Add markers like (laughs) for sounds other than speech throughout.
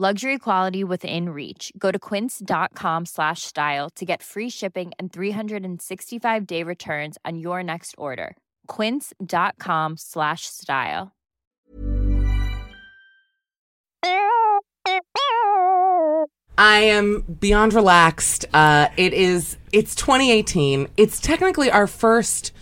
Luxury quality within reach. Go to quince.com slash style to get free shipping and 365 day returns on your next order. Quince.com slash style. I am beyond relaxed. Uh, it is. It's 2018. It's technically our first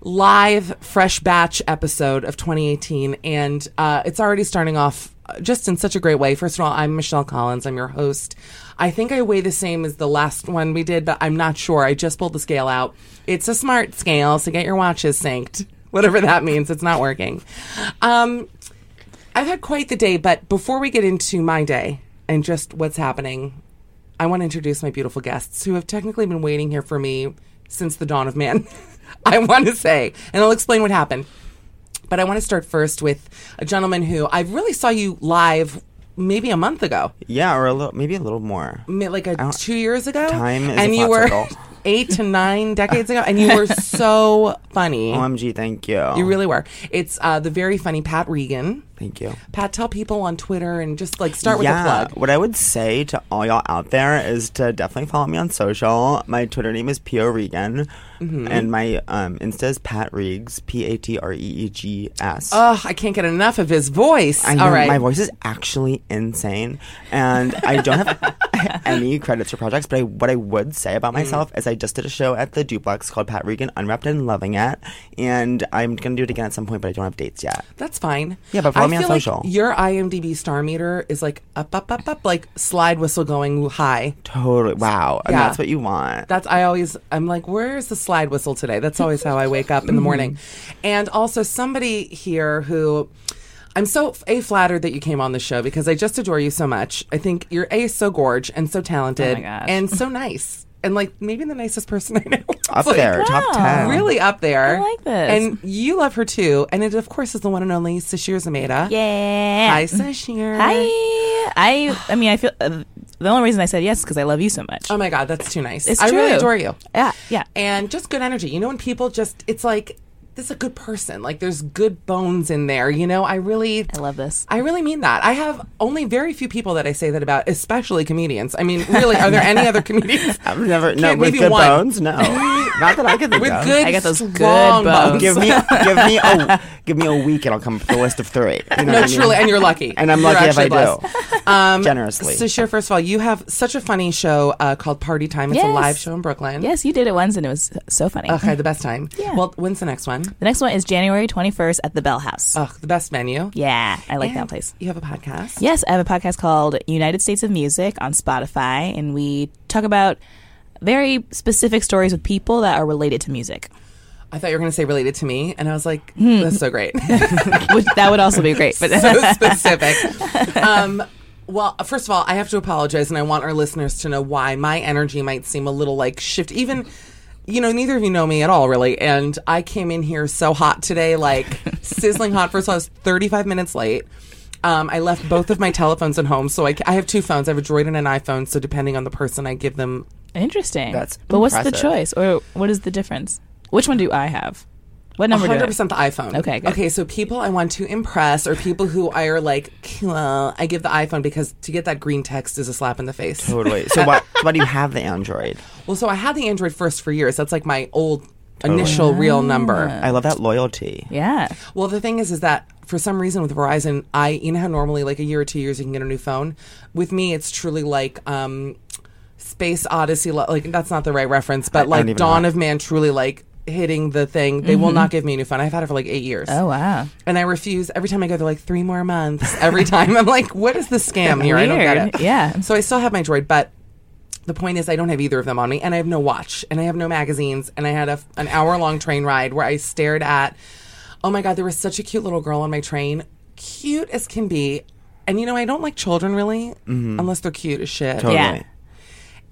live fresh batch episode of 2018, and uh, it's already starting off just in such a great way. First of all, I'm Michelle Collins. I'm your host. I think I weigh the same as the last one we did, but I'm not sure. I just pulled the scale out. It's a smart scale, so get your watches synced. (laughs) Whatever that means, it's not working. Um, I've had quite the day, but before we get into my day and just what's happening, I want to introduce my beautiful guests who have technically been waiting here for me since the dawn of man. (laughs) I want to say, and I'll explain what happened. But I want to start first with a gentleman who I really saw you live maybe a month ago, Yeah, or a little, maybe a little more. like a two years ago. Time is a and you were (laughs) eight to nine decades ago, and you (laughs) were so funny. OMG, thank you. you really were. It's uh, the very funny Pat Regan. Thank you. Pat, tell people on Twitter and just like start with yeah, a plug. what I would say to all y'all out there is to definitely follow me on social. My Twitter name is Pio Regan, Mm-hmm. and my um, Insta is Pat Reegs, P A T R E E G S. Oh, I can't get enough of his voice. I know All right. my voice is actually insane, and I don't have (laughs) any credits or projects. But I, what I would say about Mm. myself is I just did a show at the Duplex called Pat Regan Unwrapped and Loving It, and I'm gonna do it again at some point, but I don't have dates yet. That's fine. Yeah, but follow I me on feel like social. your IMDb star meter is like up, up, up, up, like slide whistle going high. Totally, wow, and Yeah. that's what you want. That's I always I'm like, where's the slide whistle today? That's always how I wake up in the morning. (laughs) And also somebody here who I'm so a flattered that you came on the show because I just adore you so much. I think you're a so gorge and so talented Oh and so (laughs) nice. And like maybe the nicest person (laughs) I know. Up like, there, top ten. Really up there. I like this. And you love her too. And it of course is the one and only Sasheer Zamata. Yeah. Hi, Sashir. Hi. I. I mean, I feel uh, the only reason I said yes is because I love you so much. Oh my God, that's too nice. It's I really adore you. Yeah, yeah. And just good energy. You know, when people just, it's like this is a good person. Like there's good bones in there. You know, I really, I love this. I really mean that. I have only very few people that I say that about, especially comedians. I mean, really, are there any other comedians? (laughs) I've never no Can't- with good one. bones. No, not that I can think With of. good, I got those good strong bones. Give me, (laughs) give me, a, give me a week, and I'll come up with a list of three. You know No, what I mean? truly, and you're lucky. And I'm You're lucky if I actually do. Um, Generously. So, Cher, first of all, you have such a funny show uh, called Party Time. It's a live show in Brooklyn. Yes, you did it once and it was so funny. Okay, the best time. (laughs) Yeah. Well, when's the next one? The next one is January 21st at the Bell House. Ugh, the best venue. yeah, I like And that place. You have a podcast. Yes, I have a podcast called United States of Music on Spotify, and we talk about very specific stories with people that are related to music. I thought you were going to say related to me, and I was like, Hmm. that's so great. (laughs) That would also be great. But (laughs) so (laughs) specific. Um, well, first of all, I have to apologize, and I want our listeners to know why my energy might seem a little like shift. Even, you know, neither of you know me at all, really. And I came in here so hot today, like (laughs) sizzling hot. First of all, I was 35 minutes late. Um, I left both of my telephones at home, so I, I have two phones. I have a Droid and an iPhone. So depending on the person, I give them. interesting. That's but what's the impressive. choice, or what is the difference? Which one do I have? What number 100% the iPhone. Okay, good. Okay, so people I want to impress or people who I are like, "Cool," I give the iPhone because to get that green text is a slap in the face. Totally. So (laughs) why, why do you have the Android? Well, so I had the Android first for years. That's like my old initial real number. I love that loyalty. Yeah. Well, the thing is, is that for some reason with Verizon, I you know how normally like a year or two years you can get a new phone. With me, it's truly like um, Space Odyssey. Like that's not the right reference, but I don't like even Dawn know. of Man, truly like hitting the thing. They will mm-hmm. not give me a new phone. I've had it for like eight years. Oh wow. And I refuse every time I go. They're like three more months. Every time I'm like, what is the scam here? I don't get it. Yeah. So I still have my Droid, but the point is, I don't have either of them on me, and I have no watch, and I have no magazines, and I had a, an hour long train ride where I stared at. Oh my god, there was such a cute little girl on my train, cute as can be. And you know, I don't like children really, mm-hmm. unless they're cute as shit. Totally. Yeah.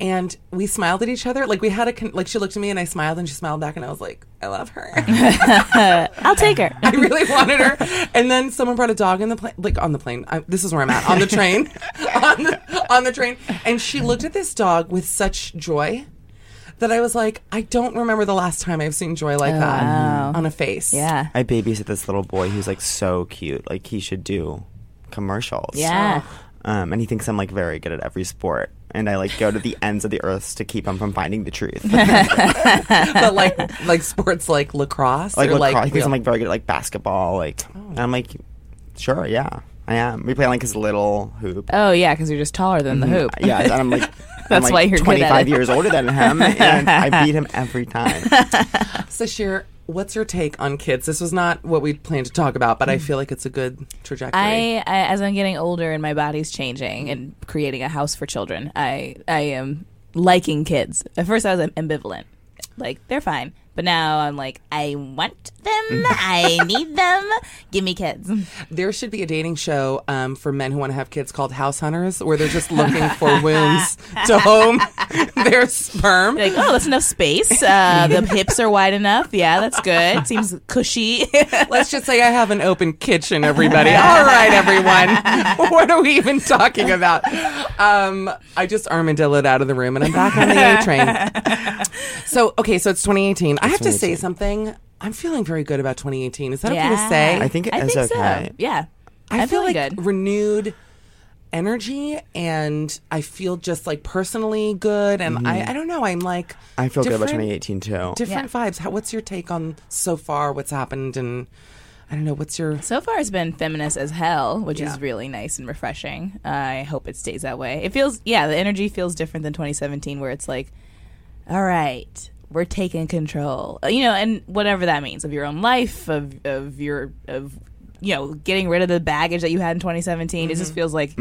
And we smiled at each other, like we had a con- like. She looked at me, and I smiled, and she smiled back, and I was like, I love her. (laughs) (laughs) I'll take her. I really wanted her. And then someone brought a dog in the plane, like on the plane. I, this is where I'm at on the train, (laughs) on the on the train. And she looked at this dog with such joy that I was like, I don't remember the last time I've seen joy like oh, that on a face. yeah. I babysit this little boy who's like so cute. Like he should do commercials. Yeah. Oh. Um, and he thinks I'm like very good at every sport. And I like go to the ends of the earth to keep him from finding the truth. (laughs) but (laughs) like like sports like lacrosse, like or lacrosse. like he thinks I'm like very good at like basketball. Like and I'm like, sure, yeah, I am. We play on like his little hoop. Oh yeah, because you're just taller than the hoop. Yeah, and I'm like, (laughs) I'm That's like why you're good at 25 it. years older than him, and I beat him every time. So, Shir, what's your take on kids? This was not what we planned to talk about, but I mm. feel like it's a good trajectory. I, I as I'm getting older and my body's changing and creating a house for children, I I am liking kids. At first, I was ambivalent, like they're fine, but now I'm like, I want them, I (laughs) need them. Give me kids. There should be a dating show um, for men who want to have kids called House Hunters, where they're just looking for (laughs) wombs to home (laughs) their sperm. Like, oh, that's enough space. Uh, the hips are wide enough. Yeah, that's good. Seems cushy. Let's just say I have an open kitchen, everybody. All right, everyone. what are we even talking about? Um, I just armadilloed out of the room and I'm back on the A train. So, okay, so it's 2018. I have to say something. I'm feeling very good about 2018. Is that okay to say? I think it I is think okay. so. Yeah, I I'm feel feeling like good. renewed energy and I feel just like personally good. And I, I don't know. I'm like, Mm-hmm. I feel good about different- 2018 too. Different vibes. How, what's your take on so far what's happened? And I don't know, what's your. So far, it's been feminist as hell, which Yeah. is really nice and refreshing. I hope it stays that way. It feels, yeah, the energy feels different than 2017, where it's like, all right, we're taking control, Uh, you know, and whatever that means of your own life, of of your of you know, getting rid of the baggage that you had in 2017. It just feels like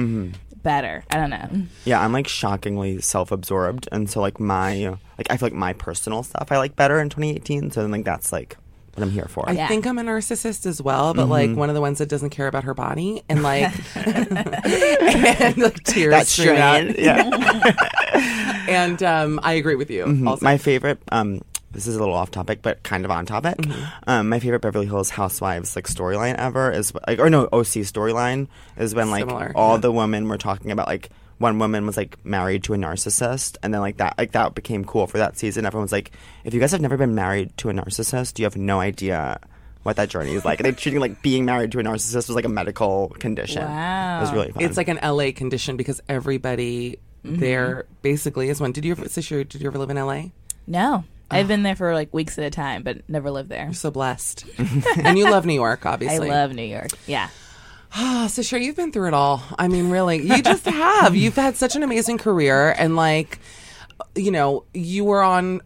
better. I don't know. Yeah, I'm like shockingly self-absorbed, and so like my like I feel like my personal stuff I like better in 2018. So then like that's like what I'm here for. I Yeah. think I'm a narcissist as well, but like one of the ones that doesn't care about her body and like, (laughs) (laughs) and like tears That's stream out. strange. Yeah. (laughs) And um, I agree with you. Also, my favorite um this is a little off topic but kind of on topic um my favorite beverly hills housewives like storyline ever is like or no oc storyline is when like Similar, all yeah. the women were talking about like one woman was like married to a narcissist, and then like that like that became cool for that season. Everyone's like, if you guys have never been married to a narcissist, you have no idea what that journey is like. And they treating like being married to a narcissist was like a medical condition. Wow. It was really fun. It's like an LA condition because everybody Mm-hmm. there basically is one. Did you ever, Sasheer, did you ever live in LA? No, I've been there for like weeks at a time, but never lived there. You're so blessed. (laughs) and you love New York, obviously. I love New York. Yeah. Oh, so sure, you've been through it all. I mean, really, you just (laughs) have. You've had such an amazing career, and like, you know, you were on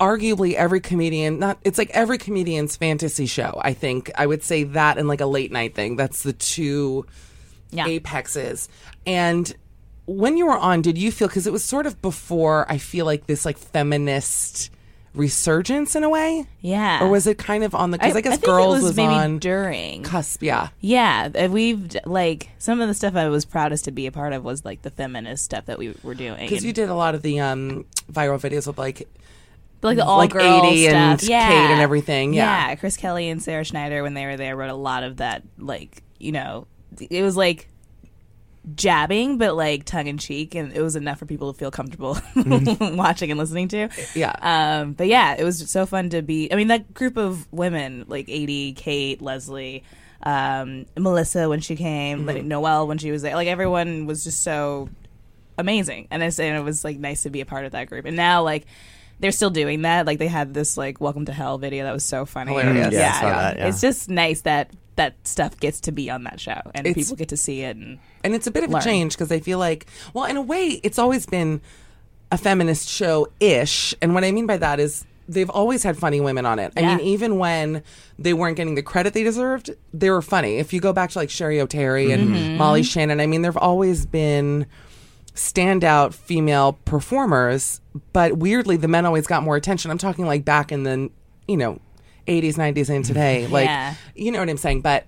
arguably every comedian. Not, it's like every comedian's fantasy show. I think I would say that, and like a late night thing. That's the two Yeah. apexes. And when you were on, did you feel because it was sort of before? I feel like this like feminist resurgence in a way, Yeah. or was it kind of on the? Because I, guess think it girls was, maybe on during. cusp. Yeah. Yeah, we've like some of the stuff I was proudest to be a part of was like the feminist stuff that we were doing. Because you did a lot of the um, viral videos with like like the all like girl Aidy stuff. and yeah. Kate and everything, yeah. Chris Kelly and Sarah Schneider when they were there wrote a lot of that. Like you know, it was like jabbing, but like tongue in cheek, and it was enough for people to feel comfortable (laughs) watching and listening to. Yeah. Um, but yeah, it was so fun to be. I mean, that group of women, like Aidy, Kate, Leslie, um, Melissa when she came, like Noelle when she was there, like everyone was just so amazing, and, it's, and it was like nice to be a part of that group. And now, like. They're still doing that. Like they had this like "Welcome to Hell" video that was so funny. Hilarious. Yeah, I saw that, yeah. It's just nice that that stuff gets to be on that show and It's- people get to see it. And and it's a bit of Learn. a change because I feel like, well, in a way, it's always been a feminist show ish. And what I mean by that is they've always had funny women on it. I Yeah. mean, even when they weren't getting the credit they deserved, they were funny. If you go back to like Cheri Oteri and Mm-hmm. Molly Shannon, I mean, there've always been standout female performers, but weirdly, the men always got more attention. I'm talking like back in the, you know, 80s, 90s, and today. (laughs) Like, Yeah. you know what I'm saying? But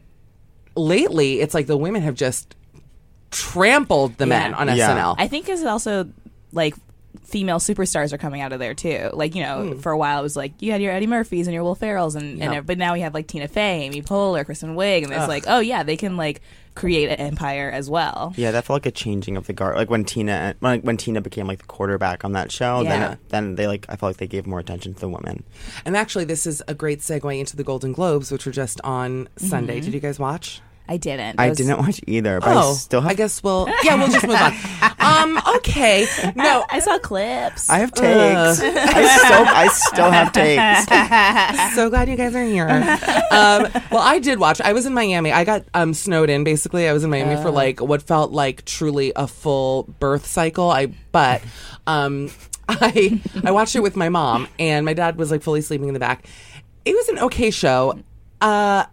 lately, it's like the women have just trampled the men Yeah. on Yeah. SNL. I think it's also like female superstars are coming out of there too. Like you know, hmm. for a while it was like you had your Eddie Murphys and your Will Ferrells, and, Yeah. and but now we have like Tina Fey, Amy Poehler, Kristen Wiig, and it's like oh yeah, they can like create an empire as well. Yeah, that felt like a changing of the guard. Like when Tina, when, when Tina became like the quarterback on that show, Yeah. then then they like I felt like they gave more attention to the women. and actually, this is a great segue into the Golden Globes, which were just on Mm-hmm. Sunday. Did you guys watch? I didn't. I was- didn't watch either, but I still have. Oh, I guess we'll. Yeah, we'll just move on. (laughs) Um. Okay. No. (laughs) I saw clips. I have takes. I still I still have takes. (laughs) so glad you guys are here. Um, well, I did watch. I was in Miami. I got um, snowed in. Basically, I was in Miami Oh. for like what felt like truly a full birth cycle. I but um, I I watched it with my mom, and my dad was like fully sleeping in the back. It was an okay show. Uh,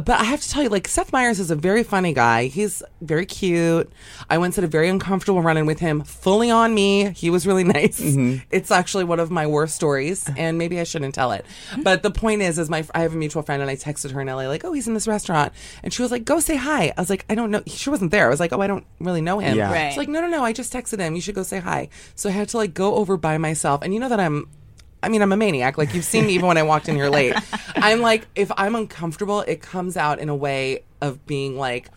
but I have to tell you, like Seth Meyers is a very funny guy. He's very cute. I once had a very uncomfortable run-in with him, fully on me. He was really (laughs) nice. Mm-hmm. It's actually one of my worst stories, (sighs) and maybe I shouldn't tell it. But the point is, is my I have a mutual friend, and I texted her in LA like, "Oh, he's in this restaurant," and she was like, "Go say hi." I was like, "I don't know." She wasn't there. I was like, "Oh, I don't really know him." Yeah. Right. She's like, "No, no, no. I just texted him. You should go say hi." So I had to like go over by myself, and you know that I'm I mean, I'm a maniac. Like you've seen me even when I walked in here late. I'm like, if I'm uncomfortable, it comes out in a way of being like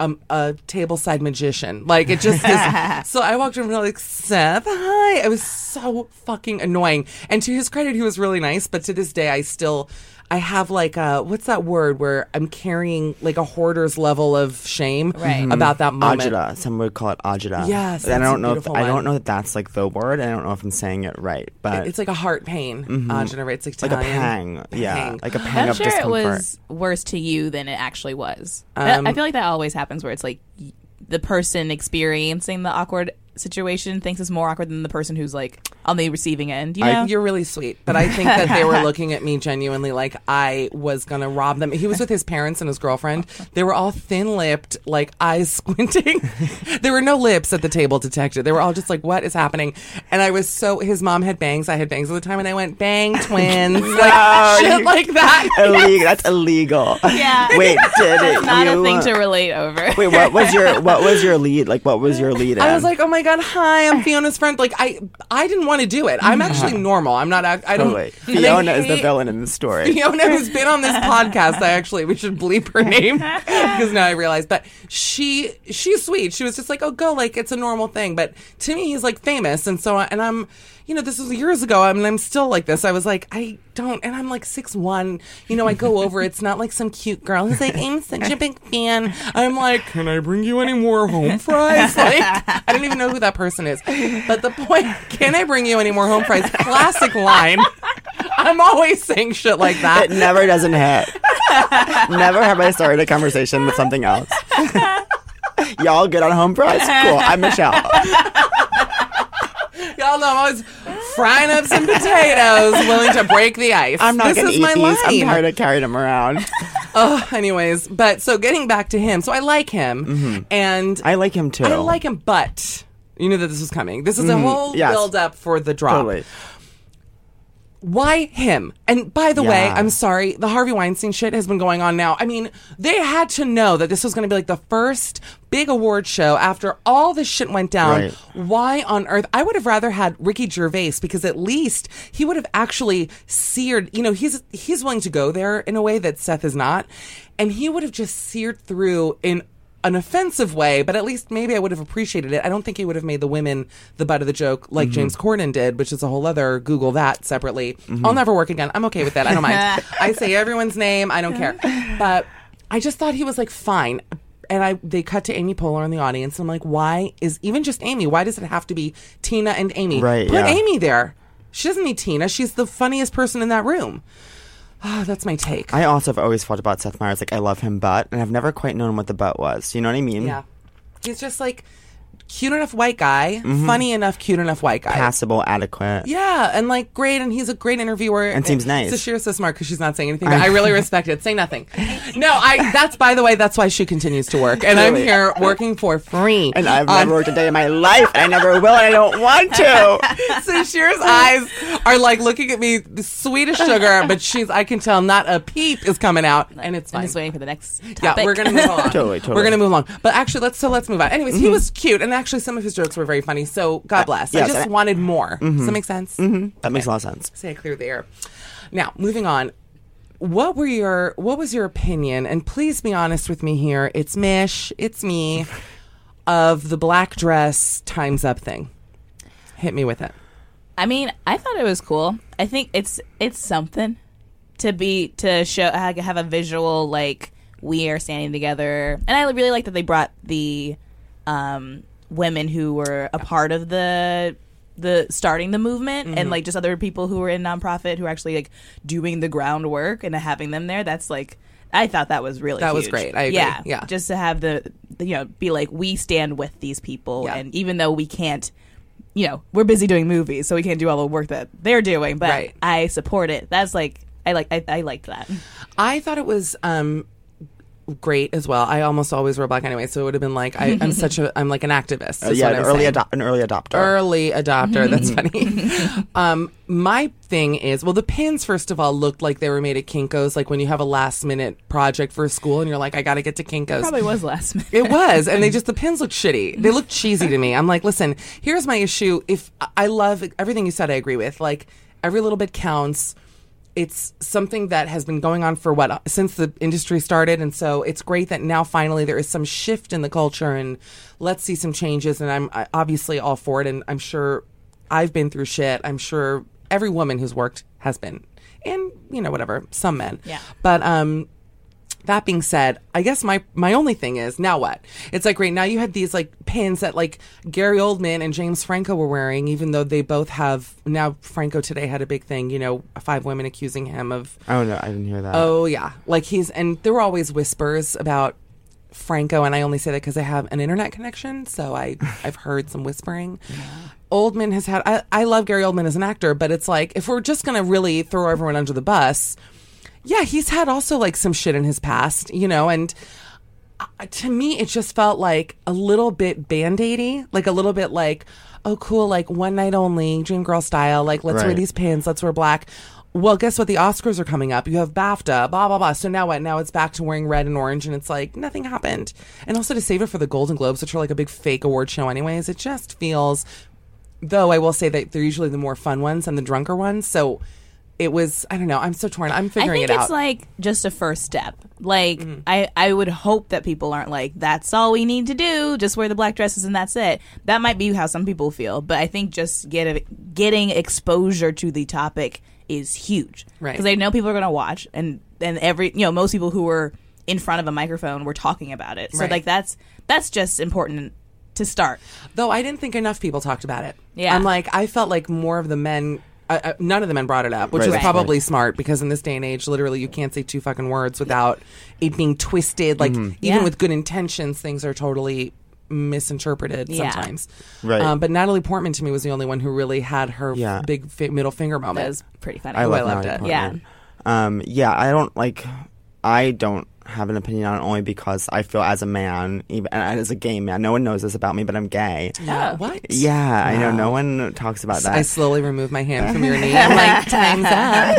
um, a table side magician. Like it just is. (laughs) so I walked in and I'm like, Seth, hi. It was so fucking annoying. And to his credit, he was really nice. But to this day, I still. I have like a what's that word where I'm carrying like a hoarder's level of shame Right. about that moment. Agita. Some would call it agita. Yes, and I don't know. If, beautiful I don't know that that's like the word. I don't know if I'm saying it right, but It's like a heart pain. Agita, right? It's like, Mm-hmm. like a Italian. pang. Yeah, like a pang I'm of sure it discomfort. was worse to you than it actually was. Um, I I feel like that always happens where it's like the person experiencing the awkward situation thinks it's more awkward than the person who's like on the receiving end. You know, You're really sweet, but I think that they were (laughs) looking at me genuinely like I was gonna rob them. He was with his parents and his girlfriend. They were all thin-lipped, like eyes (laughs) squinting. there were no lips at the table detected. They were all just like, "What is happening?" And I was so. His mom had bangs. I had bangs at the time, and I went bang twins, (laughs) like shit like that. illegal. That's illegal. Yeah. Wait, did it? not you, a thing uh, to relate over. Wait, what was your what was your lead? Like, what was your lead? I in? was like, "Oh my my god, hi, I'm (laughs) Fiona's friend. Like I, I didn't want to do it. I'm mm-hmm. actually normal. I'm not. I don't. Totally. Fiona is the villain in the story. Fiona, who's been on this (laughs) podcast, I actually we should bleep her name because now I realize. But she she's sweet. She was just like, oh, go, like it's a normal thing. But to me, he's like famous, and so and I'm, you know, this was years ago. I mean, I'm still like this. I was like, I don't, and I'm like six one. You know, I go over. It's not like some cute girl who's like, I'm such a big fan. I'm like, can I bring you any more home fries? (laughs) Like, I don't even know who that person is. But the point, can I bring you any more home fries? Classic line. I'm always saying shit like that. It never doesn't hit. never have I started a conversation with something else. (laughs) Y'all good on home fries? Cool. I'm Michelle. Y'all know I'm always frying up some potatoes, willing to break the ice. I'm not gonna is eat my these. I'm line. tired of carrying them around. (laughs) Oh, anyways, but so getting back to him, so I like him, and Mm-hmm. I like him too. I like him, but you knew that this was coming. This is a whole Mm-hmm. yes. build up for the drop. Totally. Why him? And by the way, I'm sorry, the Harvey Weinstein shit has been going on now. I mean, they had to know that this was going to be like the first big award show after all this shit went down. Right. Why on earth? I would have rather had Ricky Gervais because at least he would have actually seared, you know, he's he's willing to go there in a way that Seth is not, and he would have just seared through in an offensive way, but at least maybe I would have appreciated it. I don't think he would have made the women the butt of the joke like mm-hmm. James Corden did, which is a whole other Google that separately. Mm-hmm. I'll never work again. I'm okay with that. I don't mind. I say (laughs) everyone's name. I don't care. But I just thought he was like fine. And I they cut to Amy Poehler in the audience. And I'm like, why is even just Amy? Why does it have to be Tina and Amy? Right, Put yeah. Amy there. She doesn't need Tina. She's the funniest person in that room. Ah, (sighs) that's my take. I also have always felt about Seth Meyers like I love him, but and I've never quite known what the but was. You know what I mean? Yeah. He's just like cute enough white guy, Mm-hmm. funny enough, cute enough white guy. Passable, adequate. Yeah, and like great, and he's a great interviewer. And seems nice. So she's so smart because she's not saying anything. But I really respect it. Say nothing. No, I. That's by the way. That's why she continues to work, and I'm here working for free. And I've on- never worked a day in my life, and I never will, and I don't want to. (laughs) so Sheer's eyes are like looking at me, sweet as sugar, but she's. I can tell not a peep is coming out, and it's I'm fine. just waiting for the next Yeah, we're gonna move on. (laughs) Totally, totally. We're gonna move along. But actually, let's so let's move on. Anyways, he was cute, and actually, some of his jokes were very funny. So God bless. I yes, just I- wanted more. Does that make sense? That makes a lot of sense. Say I clear the air. Now, moving on. What were your what was your opinion? And please be honest with me here. It's Mish, it's me, of the black dress times up thing. Hit me with it. I mean, I thought it was cool. I think it's it's something to be to show ha- have a visual like we are standing together, and I really like that they brought the um, women who were a part of the the starting the movement Mm-hmm. and like just other people who were in nonprofit who are actually like doing the groundwork and having them there. That's like I thought that was really That was great. I agree. Yeah, Yeah. Just to have the, the you know be like we stand with these people, Yeah. and even though we can't you know, we're busy doing movies, so we can't do all the work that they're doing. But Right. I support it. That's like I like I, I liked that. I thought it was um great as well. I almost always wear black anyway, so it would have been like I, I'm such a I'm like an activist. Uh, yeah, an early, saying. ado- an early adopter. early adopter. That's (laughs) funny. um, my thing is, well, the pins first of all looked like they were made at Kinkos. Like when you have a last minute project for school and you're like, I got to get to Kinkos. Probably was last minute. It was, and they (laughs) just the pins looked shitty. They looked cheesy to me. I'm like, listen, here's my issue. If I love everything you said, I agree with. Like every little bit counts. It's something that has been going on for what since the industry started, and so it's great that now finally there is some shift in the culture, and let's see some changes. And I'm obviously all for it, and I'm sure I've been through shit. I'm sure every woman who's worked has been, and you know whatever, some men. Yeah. But um, that being said, I guess my my only thing is now what? It's like right now you had these like pins that like Gary Oldman and James Franco were wearing, even though they both have now Franco today had a big thing, you know, five women accusing him of Oh no, I didn't hear that. Oh yeah, like he's and there were always whispers about Franco, and I only say that because I have an internet connection, so I (laughs) I've heard some whispering. Oldman has had. I, I love Gary Oldman as an actor, but it's like if we're just gonna really throw everyone under the bus, yeah, he's had also like some shit in his past, you know, and. uh, To me, it just felt like a little bit band aidy, like a little bit like, oh, cool, like one night only, dream girl style. Like, let's wear Right. these pins, let's wear black. well, guess what? The Oscars are coming up. You have BAFTA, blah blah blah. So now what? Now it's back to wearing red and orange, and it's like nothing happened. And also to save it for the Golden Globes, which are like a big fake award show, anyways. It just feels. Though I will say that they're usually the more fun ones and the drunker ones. So it was. I don't know. I'm so torn. I'm figuring it out. I think it it's like just a first step. Like Mm-hmm. I, I would hope that people aren't like that's all we need to do. Just wear the black dresses and that's it. That might be how some people feel, but I think just get getting exposure to the topic is huge. Right. Because I know people are going to watch, and and every you know most people who were in front of a microphone were talking about it. So Right. like that's that's just important to start. Though I didn't think enough people talked about it. Yeah. I'm like, I felt like more of the men. Uh, uh, none of the men brought it up, which Right, was that's probably smart because in this day and age, literally, you can't say two fucking words without it being twisted. Like, even Yeah. with good intentions, things are totally misinterpreted Yeah. sometimes. Right. Um, but Natalie Portman to me was the only one who really had her Yeah. big fi- middle finger moment. That was pretty funny. I Oh, love I loved Natalie it. Portman. Um, yeah, I don't like. I don't have an opinion on it only because I feel as a man, even and as a gay man, no one knows this about me, but I'm gay. yeah. What? Yeah, I know. No one talks about that. I slowly remove my hand from your (laughs) knee. I'm like, time's up.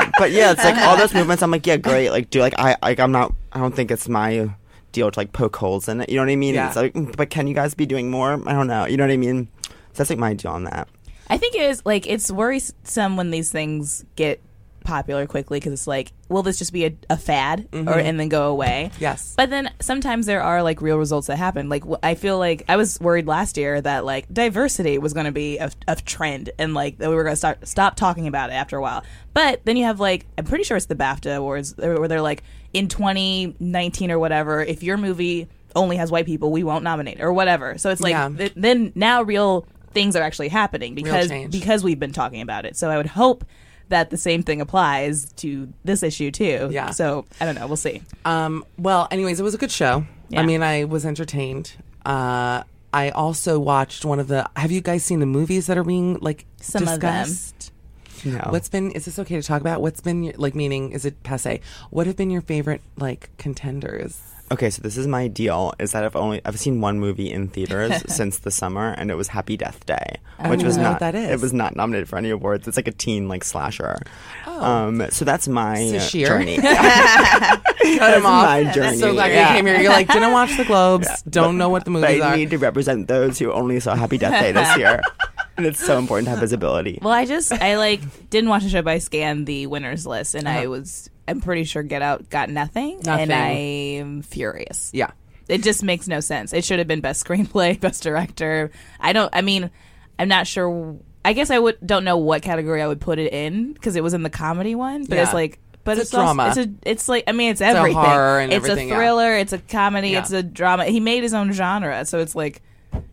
um, but yeah, it's like all those movements. I'm like, yeah, great. Like, do like I like I'm not. I don't think it's my deal to like poke holes in it. You know what I mean? Yeah. It's like, but can you guys be doing more? I don't know. You know what I mean? So that's like my deal on that. I think it is like it's worrisome when these things get popular quickly because it's like, will this just be a, a fad or mm-hmm. and then go away? Yes. But then sometimes there are like real results that happen. Like I feel like I was worried last year that like diversity was going to be a, a trend and like that we were going to start stop talking about it after a while. But then you have like I'm pretty sure it's the BAFTA awards uh, where they're like in 2019 or whatever if your movie only has white people we won't nominate or whatever. So it's like Yeah. th- then now real things are actually happening because because we've been talking about it. So I would hope that the same thing applies to this issue too. Yeah. So I don't know. We'll see. Um, well, anyways, it was a good show. Yeah. I mean, I was entertained. Uh, I also watched one of the. Have you guys seen the movies that are being like Some of them. discussed? No. What's been? Is this okay to talk about? What's been your, like? Meaning, is it passe? What have been your favorite like contenders? Okay, so this is my deal: is that I've only I've seen one movie in theaters (laughs) since the summer, and it was Happy Death Day, which don't was know not what that is. it was not nominated for any awards. It's like a teen like slasher. Um, so that's my Oh. So sheer. journey. (laughs) Cut him off. my journey. So glad Yeah. you came here. You're like, didn't watch the Globes. Don't know what the but movies I are. need to represent those who only saw Happy Death Day this year, (laughs) and it's so important to have visibility. Well, I just I like didn't watch the show, but I scanned the winners list, and Uh-huh. I was I'm pretty sure Get Out got nothing, Nothing. and I'm furious. yeah. It just makes no sense. It should have been best (laughs) screenplay, best director. I don't. I mean, I'm not sure. I guess I would don't know what category I would put it in because it was in the comedy one. But it's Yeah. like, but It's it's, a drama. It's a. It's like I mean, it's a everything. horror and it's everything, a yeah. thriller. It's a comedy. Yeah. It's a drama. He made his own genre, so it's like,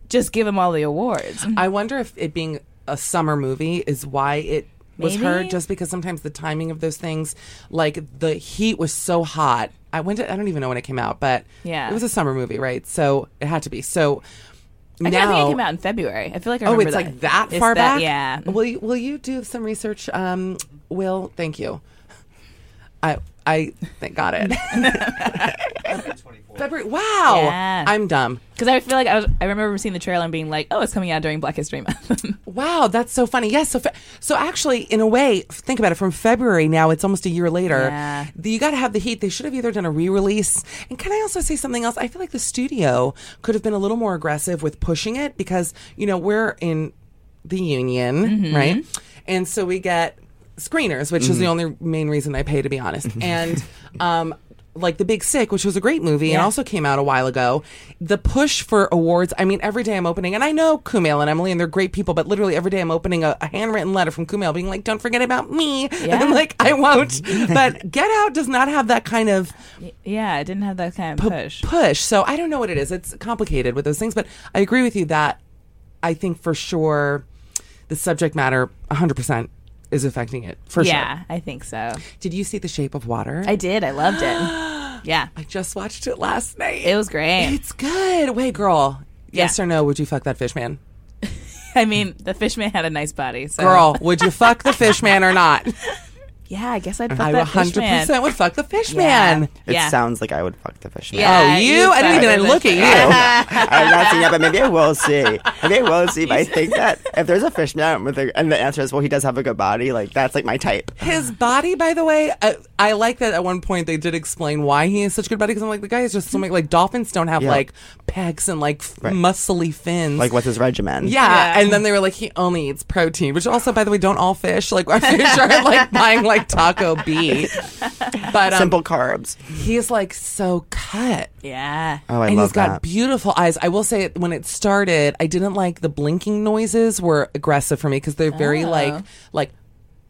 just give him all the awards. (laughs) I wonder if it being a summer movie is why it was Maybe. heard. Just because sometimes the timing of those things, like the heat was so hot. I went. To, I don't even know when it came out, but Yeah. it was a summer movie, right? So it had to be. So I now, think it came out in February. I feel like I oh, it's that. like that It's far that- back. Yeah. Will you, Will you do some research? Um, Will, thank you. I I got it. (laughs) (laughs) February. Wow. Yeah. I'm dumb. Because I feel like I was. I remember seeing the trailer and being like, "Oh, it's coming out during Black History Month." (laughs) Wow, that's so funny. Yes, so fe- so actually, in a way, think about it. From February now, it's almost a year later. Yeah. The- You got to have the heat. They should have either done a re-release. And can I also say something else? I feel like the studio could have been a little more aggressive with pushing it because you know we're in the union, Mm-hmm. right? And so we get screeners, which is the only main reason I pay, to be honest. (laughs) and um, like The Big Sick, which was a great movie and Yeah. also came out a while ago. The push for awards, I mean, every day I'm opening, and I know Kumail and Emily, and they're great people, but literally every day I'm opening a, a handwritten letter from Kumail being like, don't forget about me. And (laughs) I'm like, I won't. (laughs) but Get Out does not have that kind of yeah, it didn't have that kind of push. push. So I don't know what it is. It's complicated with those things, but I agree with you that I think for sure the subject matter 100% is affecting it. For yeah, sure. Yeah, I think so. Did you see The Shape of Water? I did. I loved it. (gasps) Yeah, I just watched it last night. it was great. It's good. Wait, girl. Yes Yeah. or no? Would you fuck that fish man? (laughs) I mean, the fish man had a nice body. So. Girl, would you fuck the fish man or not? (laughs) Yeah, I guess I'd fuck I that fish 100 man. would fuck the fish Yeah. man. It Yeah. sounds like I would fuck the fish man. Yeah, oh, you? you I didn't even look at you. (laughs) I've not seen it, but maybe I will see. Maybe I will see. But I (laughs) think that if there's a fish man with a, and the answer is, well, he does have a good body, like that's like my type. His body, by the way, I, I like that at one point they did explain why he has such a good body because I'm like, the guy is just so many, like, dolphins don't have Yeah. like pecs and like f- Right. muscly fins. Like what's his regimen? yeah. Yeah. and then they were like, he only eats protein, which also, by the way, don't all fish like our (laughs) fish are like buying like taco B. But um, simple carbs. he's like so cut. Yeah. Oh, I and love he's got that. beautiful eyes. I will say, when it started, I didn't like the blinking noises were aggressive for me because they're very Oh. like like.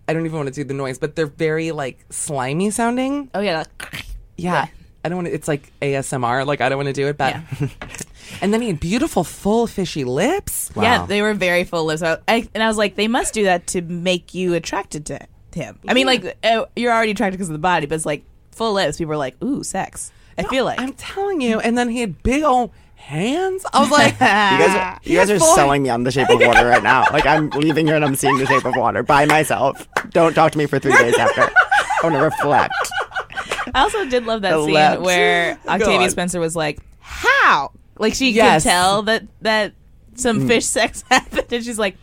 I don't even want to do the noise, but they're very like slimy sounding. Oh yeah. like- Yeah. I don't want to, it's like ASMR. Like, I don't want to do it, but. (laughs) and then he had beautiful, full, fishy lips. Wow. Yeah, they were very full lips. I, I, and I was like, they must do that to make you attracted to him. I mean, like uh, you're already attracted because of the body, but it's like full lips. People are like, ooh, sex. I feel like I'm telling you. And then he had big old hands. I was like, (laughs) You guys, are, you (laughs) guys are full- selling me on The Shape of (laughs) Water right now. Like I'm leaving here and I'm seeing The Shape of Water by myself. Don't talk to me for three days after. I want to reflect. I also did love that The scene lips. where Octavia on. Spencer was like, "How?" Like she Yes. could tell that that some Mm. fish sex happened, and she's like,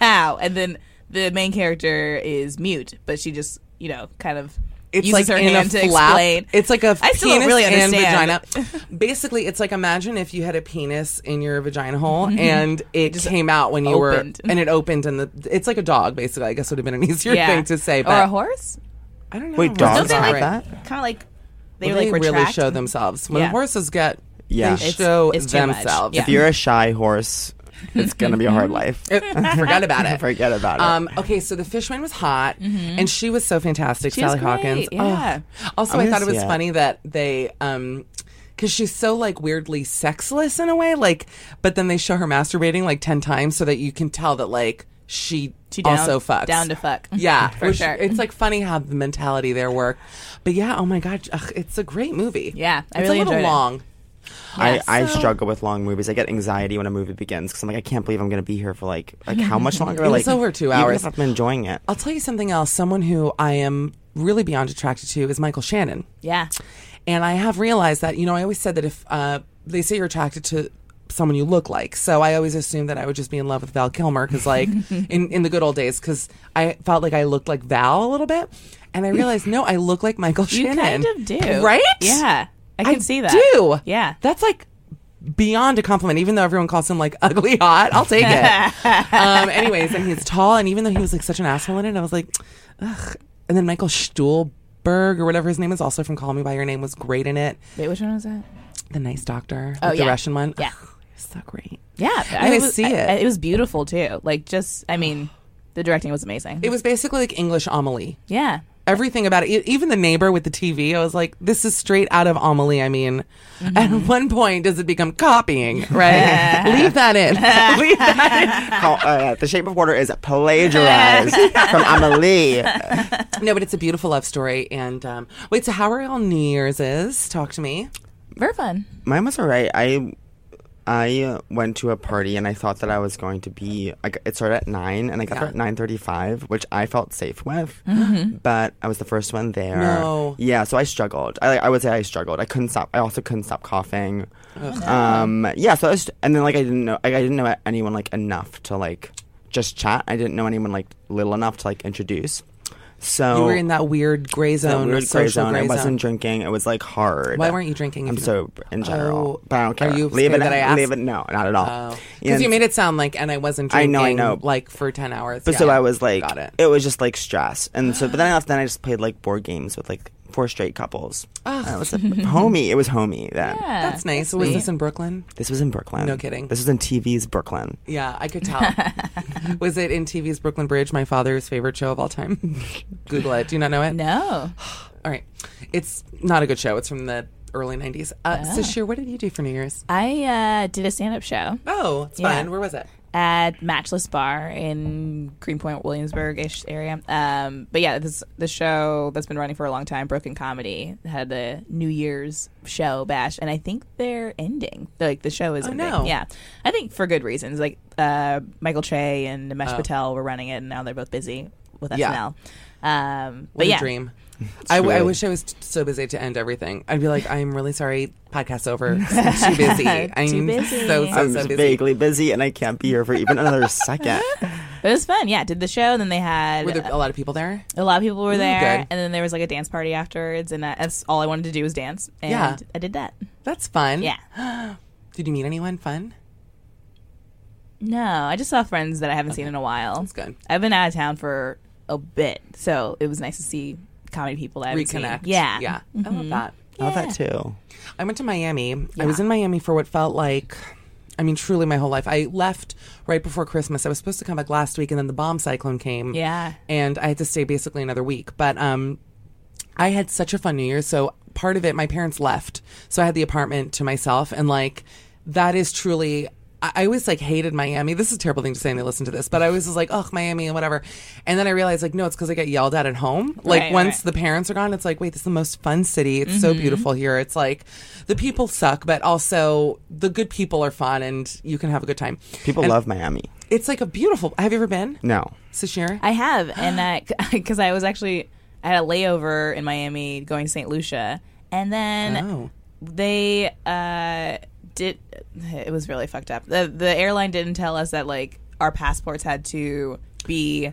"How?" And then the main character is mute, but she just you know kind of it's uses like her in hand a to flap. explain. It's like a I still don't penis really and understand. vagina. (laughs) Basically, it's like imagine if you had a penis in your vagina hole (laughs) and it Just came out when you opened. were and it opened and the it's like a dog. Basically, I guess would have been an (laughs) easier yeah. thing to say. or But a horse. I don't know. Wait, dogs Horses Don't they are like that? kind of like they Well, like they retract? really show themselves when Yeah. horses get. Yeah. they It's- show it's too much. themselves. Yeah. If you're a shy horse, (laughs) it's gonna be a hard life. (laughs) Forget about it. (laughs) Forget about it. Um, okay, so the fishman was hot, and she was so fantastic, She was Sally great, Hawkins. yeah. Oh. Also, I gonna thought it was see it. funny that they, um, because she's so like weirdly sexless in a way, like, but then they show her masturbating like ten times so that you can tell that like she, She down, also fucks down to fuck. Yeah, for which- sure. It's like funny how the mentality there work, but yeah, oh my god, ugh, it's a great movie. Yeah, I it's really a little enjoyed it. long. I, I so- struggle with long movies. I get anxiety when a movie begins because I'm like, I can't believe I'm going to be here for like like how much longer? It was like over two hours. I'm enjoying it. I'll tell you something else. Someone who I am really beyond attracted to is Michael Shannon. yeah. And I have realized that, you know, I always said that if uh, they say you're attracted to someone you look like, so I always assumed that I would just be in love with Val Kilmer because, like, (laughs) in, in the good old days, because I felt like I looked like Val a little bit. And I realized, no, I look like Michael Shannon. You kind of do, Right? Yeah, I can I see that. do. Yeah. That's like beyond a compliment, even though everyone calls him like ugly hot. I'll take it. (laughs) um, anyways, and he's tall, and even though he was like such an asshole in it, I was like, ugh. And then Michael Stuhlbarg or whatever his name is, also from Call Me by Your Name, was great in it. Wait, which one was that? The nice doctor, Oh, like the. Russian one. Yeah. Ugh, so great. Yeah, I was, see it. I- it was beautiful too. Like, just I mean, the directing was amazing. It was basically like English Amelie. yeah. Everything about it, e- even the neighbor with the TV, I was like, this is straight out of Amelie. I mean, Mm-hmm. at one point, does it become copying, right? Leave that in. (laughs) (laughs) Leave that in. Call, uh, the Shape of Water is plagiarized (laughs) from Amelie. No, but it's a beautiful love story. And um, wait, so how are y'all New Year's is? Talk to me. Very fun. Mine was alright. I I went to a party and I thought that I was going to be. I, it started at nine and I got Yeah. there at nine thirty-five, which I felt safe with. But I was the first one there. No. Yeah, so I struggled. I I would say I struggled. I couldn't stop. I also couldn't stop coughing. Um. Yeah. So I was, and then like I didn't know. Like, I didn't know anyone like enough to like just chat. I didn't know anyone like little enough to like introduce. So You were in that weird gray zone, weird gray zone. gray I wasn't drinking. It was like hard. Why weren't you drinking? I'm you- sober in general, Oh, but I don't care. Are you leave it? that I asked? leave it? No, not at all. Because And- you made it sound like, and I wasn't I drinking. know, I know. Like for ten hours. But Yeah, so. I was like, got it. was just like stress, and so. But then I (gasps) left. Then I just played like board games with like four straight couples. And it was a, homey. It was homie then. Yeah, That's nice. was this in Brooklyn? This was in Brooklyn. No kidding. This was in TV's Brooklyn. Yeah, I could tell. (laughs) (laughs) was it in TV's Brooklyn Bridge, my father's favorite show of all time? (laughs) Google it. Do you not know it? No. (sighs) All right. It's not a good show. It's from the early 90s. Uh, So, Shir, what did you do for New Year's? I uh, did a stand up show Oh, it's Yeah. fun. Where was it? At Matchless Bar in Greenpoint, Williamsburg ish area. Um, but yeah, this the show that's been running for a long time, Broken Comedy, had the New Year's show bash, and I think they're ending. Like the show is Oh, ending. no. Yeah, I think for good reasons. Like uh, Michael Che and Nimesh Oh. Patel were running it, and now they're both busy with Yeah. SNL. Um, What but a yeah, dream. I, w- I really- wish I was t- so busy to end everything. I'd be like, I'm really sorry, podcast's over. (laughs) I'm too busy. I'm busy. so so I'm so busy. vaguely busy and I can't be here for even another second. But (laughs) it was fun. Yeah, did the show, and then they had Were there a lot of people there? a lot of people were there, good. and then there was like a dance party afterwards, and uh, that, that's all I wanted to do was dance, and Yeah. I did that. That's fun. Yeah. (gasps) Did you meet anyone fun? No, I just saw friends that I haven't seen in a while. That's good. I've been out of town for a bit, so it was nice to see comedy people that I haven't seen. Reconnect. Yeah, Yeah. I love that. I love that too. I went to Miami. I was in Miami for what felt like, I mean, truly my whole life. I left right before Christmas. I was supposed to come back last week, and then the bomb cyclone came. Yeah. And I had to stay basically another week. But um, I had such a fun New Year. So part of it, my parents left. So I had the apartment to myself. And like, that is truly. I I always like hated Miami. This is a terrible thing to say and they listen to this, but I always was like, oh, Miami and whatever. And then I realized like, no, it's because I get yelled at at home. Like Right, once right. the parents are gone, it's like, wait, this is the most fun city. It's so beautiful here. It's like the people suck, but also the good people are fun and you can have a good time. People And love Miami. It's like a beautiful. Have you ever been, No. Sasheer? I have, and (gasps) because I was actually I had a layover in Miami going to St. Lucia, and then Oh. they uh, did. It was really fucked up. the The airline didn't tell us that like our passports had to be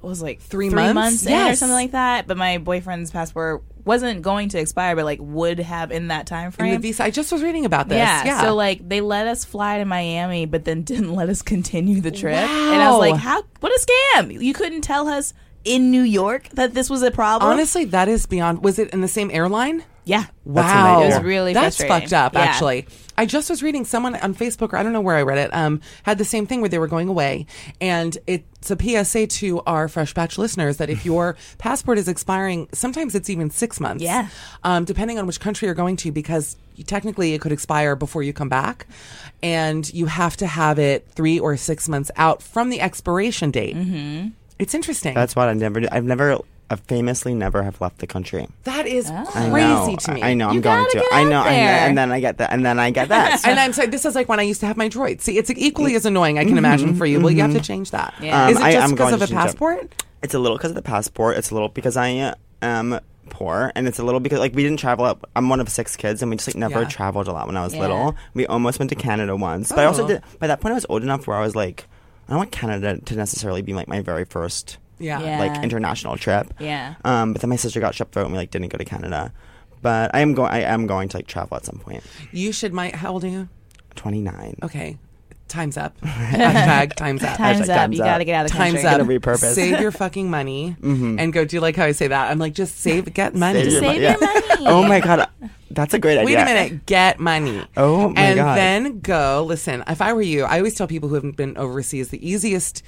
was like Three three months? months in or something like that. But my boyfriend's passport wasn't going to expire, but like would have in that time In frame. the visa, I just was reading about this. Yeah, Yeah. So like they let us fly to Miami, but then (laughs) didn't let us continue the trip. And I was like, "How? What a scam! You couldn't tell us in New York that this was a problem." honestly, that is beyond. Was it in the same airline? Yeah. Wow, nightmare. It was really that's fucked up. Yeah. Actually, I just was reading someone on Facebook, or I don't know where I read it, um, had the same thing where they were going away, and it's a PSA to our Fresh Batch listeners that if (laughs) your passport is expiring, sometimes it's even six months. Yeah. um, depending on which country you're going to, because you, technically it could expire before you come back, and you have to have it three or six months out from the expiration date. Mm-hmm. It's interesting. That's what I never. I've never, I famously never have left the country. that is I crazy to me. I, I know. I'm You going gotta I know. I know. And then I get that. And then I get that. (laughs) and I'm sorry, this is like when I used to have my droid. See, it's equally as annoying, I can imagine, for you. Well, you have to change that. Yeah. Is Um, it just because of to a change it. passport? It's a little because of the passport. It's a little because I uh, am poor, and it's a little because like we didn't travel up. I'm one of six kids, and we just like never Yeah. traveled a lot when I was Yeah. little. We almost went to Canada once, but I also Oh. did. By that point, I was old enough where I was like, I don't want Canada to necessarily be like my very first Yeah. Yeah. like international trip. Yeah. Um, but then my sister got shipped out, and we like didn't go to Canada. But I am going. I am going to like travel at some point. You should, my, how old are you? Twenty nine. Okay. Time's up. (laughs) Hashtag time's up. Time's Hashtag up. time's you up. got to get out of the Time's country. up. Gotta repurpose. Save your (laughs) fucking money Mm-hmm. and go. Do you like how I say that? I'm like, just save, get money. Save your Save mon- your yeah. money. Oh my god, that's a great idea. Wait a minute, get money. Oh my and God. And then go. Listen, if I were you, I always tell people who haven't been overseas the easiest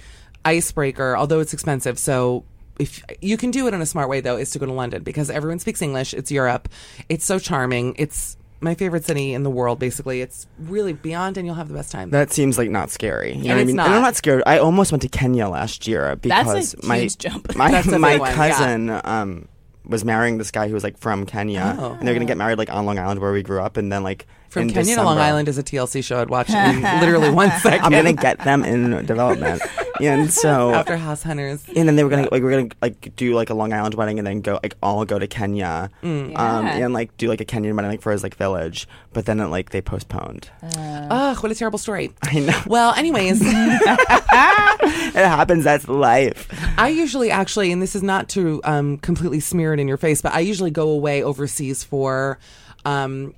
icebreaker, although it's expensive. So if you can do it in a smart way, though, is to go to London because everyone speaks English. It's Europe. It's so charming. It's my favorite city in the world. Basically, it's really beyond, and you'll have the best time. That seems like not scary. You know And what I it's mean? not. And I'm not scared. I almost went to Kenya last year because my jump. (laughs) my That's my one, yeah. cousin um was marrying this guy who was like from Kenya, Oh. and they're gonna get married like on Long Island where we grew up, and then like From in Kenya to Long Island is a TLC show I'd watch (laughs) in literally one (laughs) second. I'm gonna get them in development, and (laughs) so after House Hunters. and then they were gonna like we're gonna like do like a Long Island wedding and then go like all go to Kenya, um, Yeah. and like do like a Kenyan wedding like for his like village, but then it, like they postponed. Ugh, what a terrible story. (laughs) I know Well, anyways, (laughs) it happens. That's life. I usually actually, and this is not to um, completely smear it in your face, but I usually go away overseas for. Um,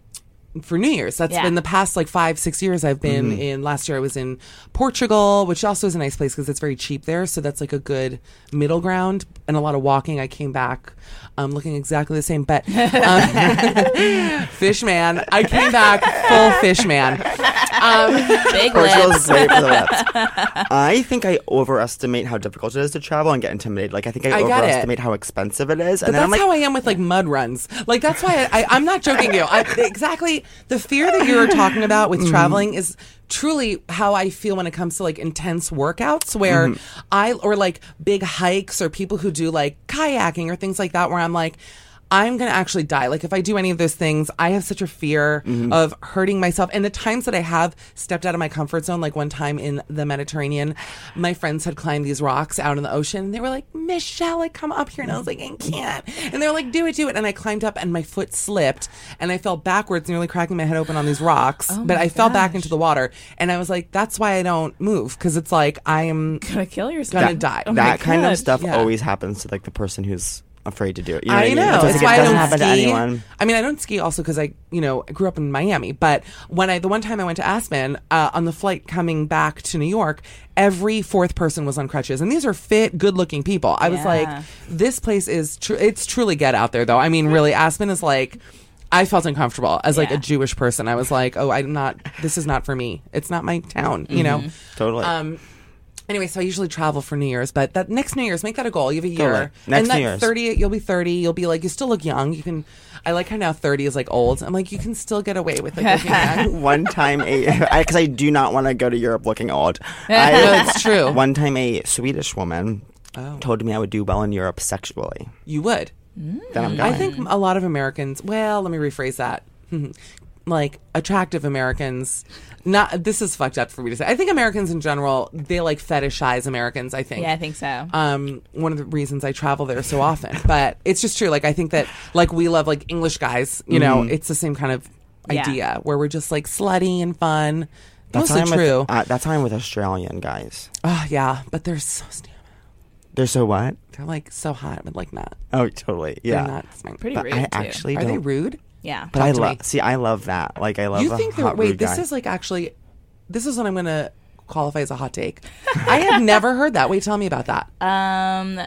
for New Year's, That's Yeah. been the past like five, six years. I've been Mm-hmm. in. Last year, I was in Portugal, which also is a nice place because it's very cheap there. So that's like a good middle ground and a lot of walking. I came back um, looking exactly the same, but um, (laughs) fish man. I came back full fish man. Um, Big Portugal's lips. great for the lips. I think I overestimate how difficult it is to travel and get intimidated. Like I think I, I get it. overestimate how expensive it is, But and then that's I'm like, how I am with like mud runs. Like that's why I, I, I'm not joking you. I, exactly the fear that you're talking about with traveling is truly how I feel when it comes to like intense workouts where Mm-hmm. I or like big hikes or people who do like kayaking or things like that where I'm like I'm going to actually die. Like if I do any of those things, I have such a fear Mm-hmm. of hurting myself. And the times that I have stepped out of my comfort zone, like one time in the Mediterranean, my friends had climbed these rocks out in the ocean. And they were like, Michelle, like come up here. And I was like, I can't. And they were like, do it, do it. And I climbed up and my foot slipped and I fell backwards, nearly cracking my head open on these rocks. Oh but I fell back into the water. And I was like, that's why I don't move. Cause it's like, I am Gonna kill yourself. gonna die. Oh that kind God. of stuff Yeah. always happens to like the person who's afraid to do it. You know I what know. mean? It's That's like, why it I doesn't don't happen ski. to anyone. I mean, I don't ski also because I, you know, grew up in Miami. But when I, the one time I went to Aspen uh, on the flight coming back to New York, every fourth person was on crutches, and these are fit, good-looking people. I was Yeah. like, this place is, tr- it's truly get out there, though. I mean, really, Aspen is like. I felt uncomfortable as like Yeah. a Jewish person. I was like, "Oh, I'm not. This is not for me. It's not my town." You know. Totally. Um. Anyway, so I usually travel for New Year's, but that next New Year's, make that a goal. You have a year, Totally. Next and that New Year's. thirty, you'll be thirty. You'll be like, you still look young. You can. I like how now thirty is like old. I'm like, you can still get away with it. looking (laughs) one time a because I, do not want to go to Europe looking old. (laughs) No, I, it's true. One time a Swedish woman Oh. told me I would do well in Europe sexually. You would. Then I'm mm. going. I think a lot of Americans. Well, let me rephrase that. (laughs) like attractive Americans. Not this is fucked up for me to say. I think Americans in general they like fetishize Americans. I think. Yeah, I think so. um, one of the reasons I travel there so often. (laughs) But it's just true. Like I think that like we love like English guys. You know, Mm-hmm. it's the same kind of Yeah. idea where we're just like slutty and fun. that's Mostly how I'm true. With, uh, that's how I'm with Australian guys. oh yeah, but they're so stam- They're so what? they're like so hot, but like not. Oh, totally. They're Yeah. not. smart. Pretty but rude I too. actually Are don't. they rude? Yeah. But I love. See, I love that. Like I love. you think they're hot, wait? This guy. is like actually. This is what I'm gonna qualify as a hot take. I had (laughs) never heard that. Wait, tell me about that. Um,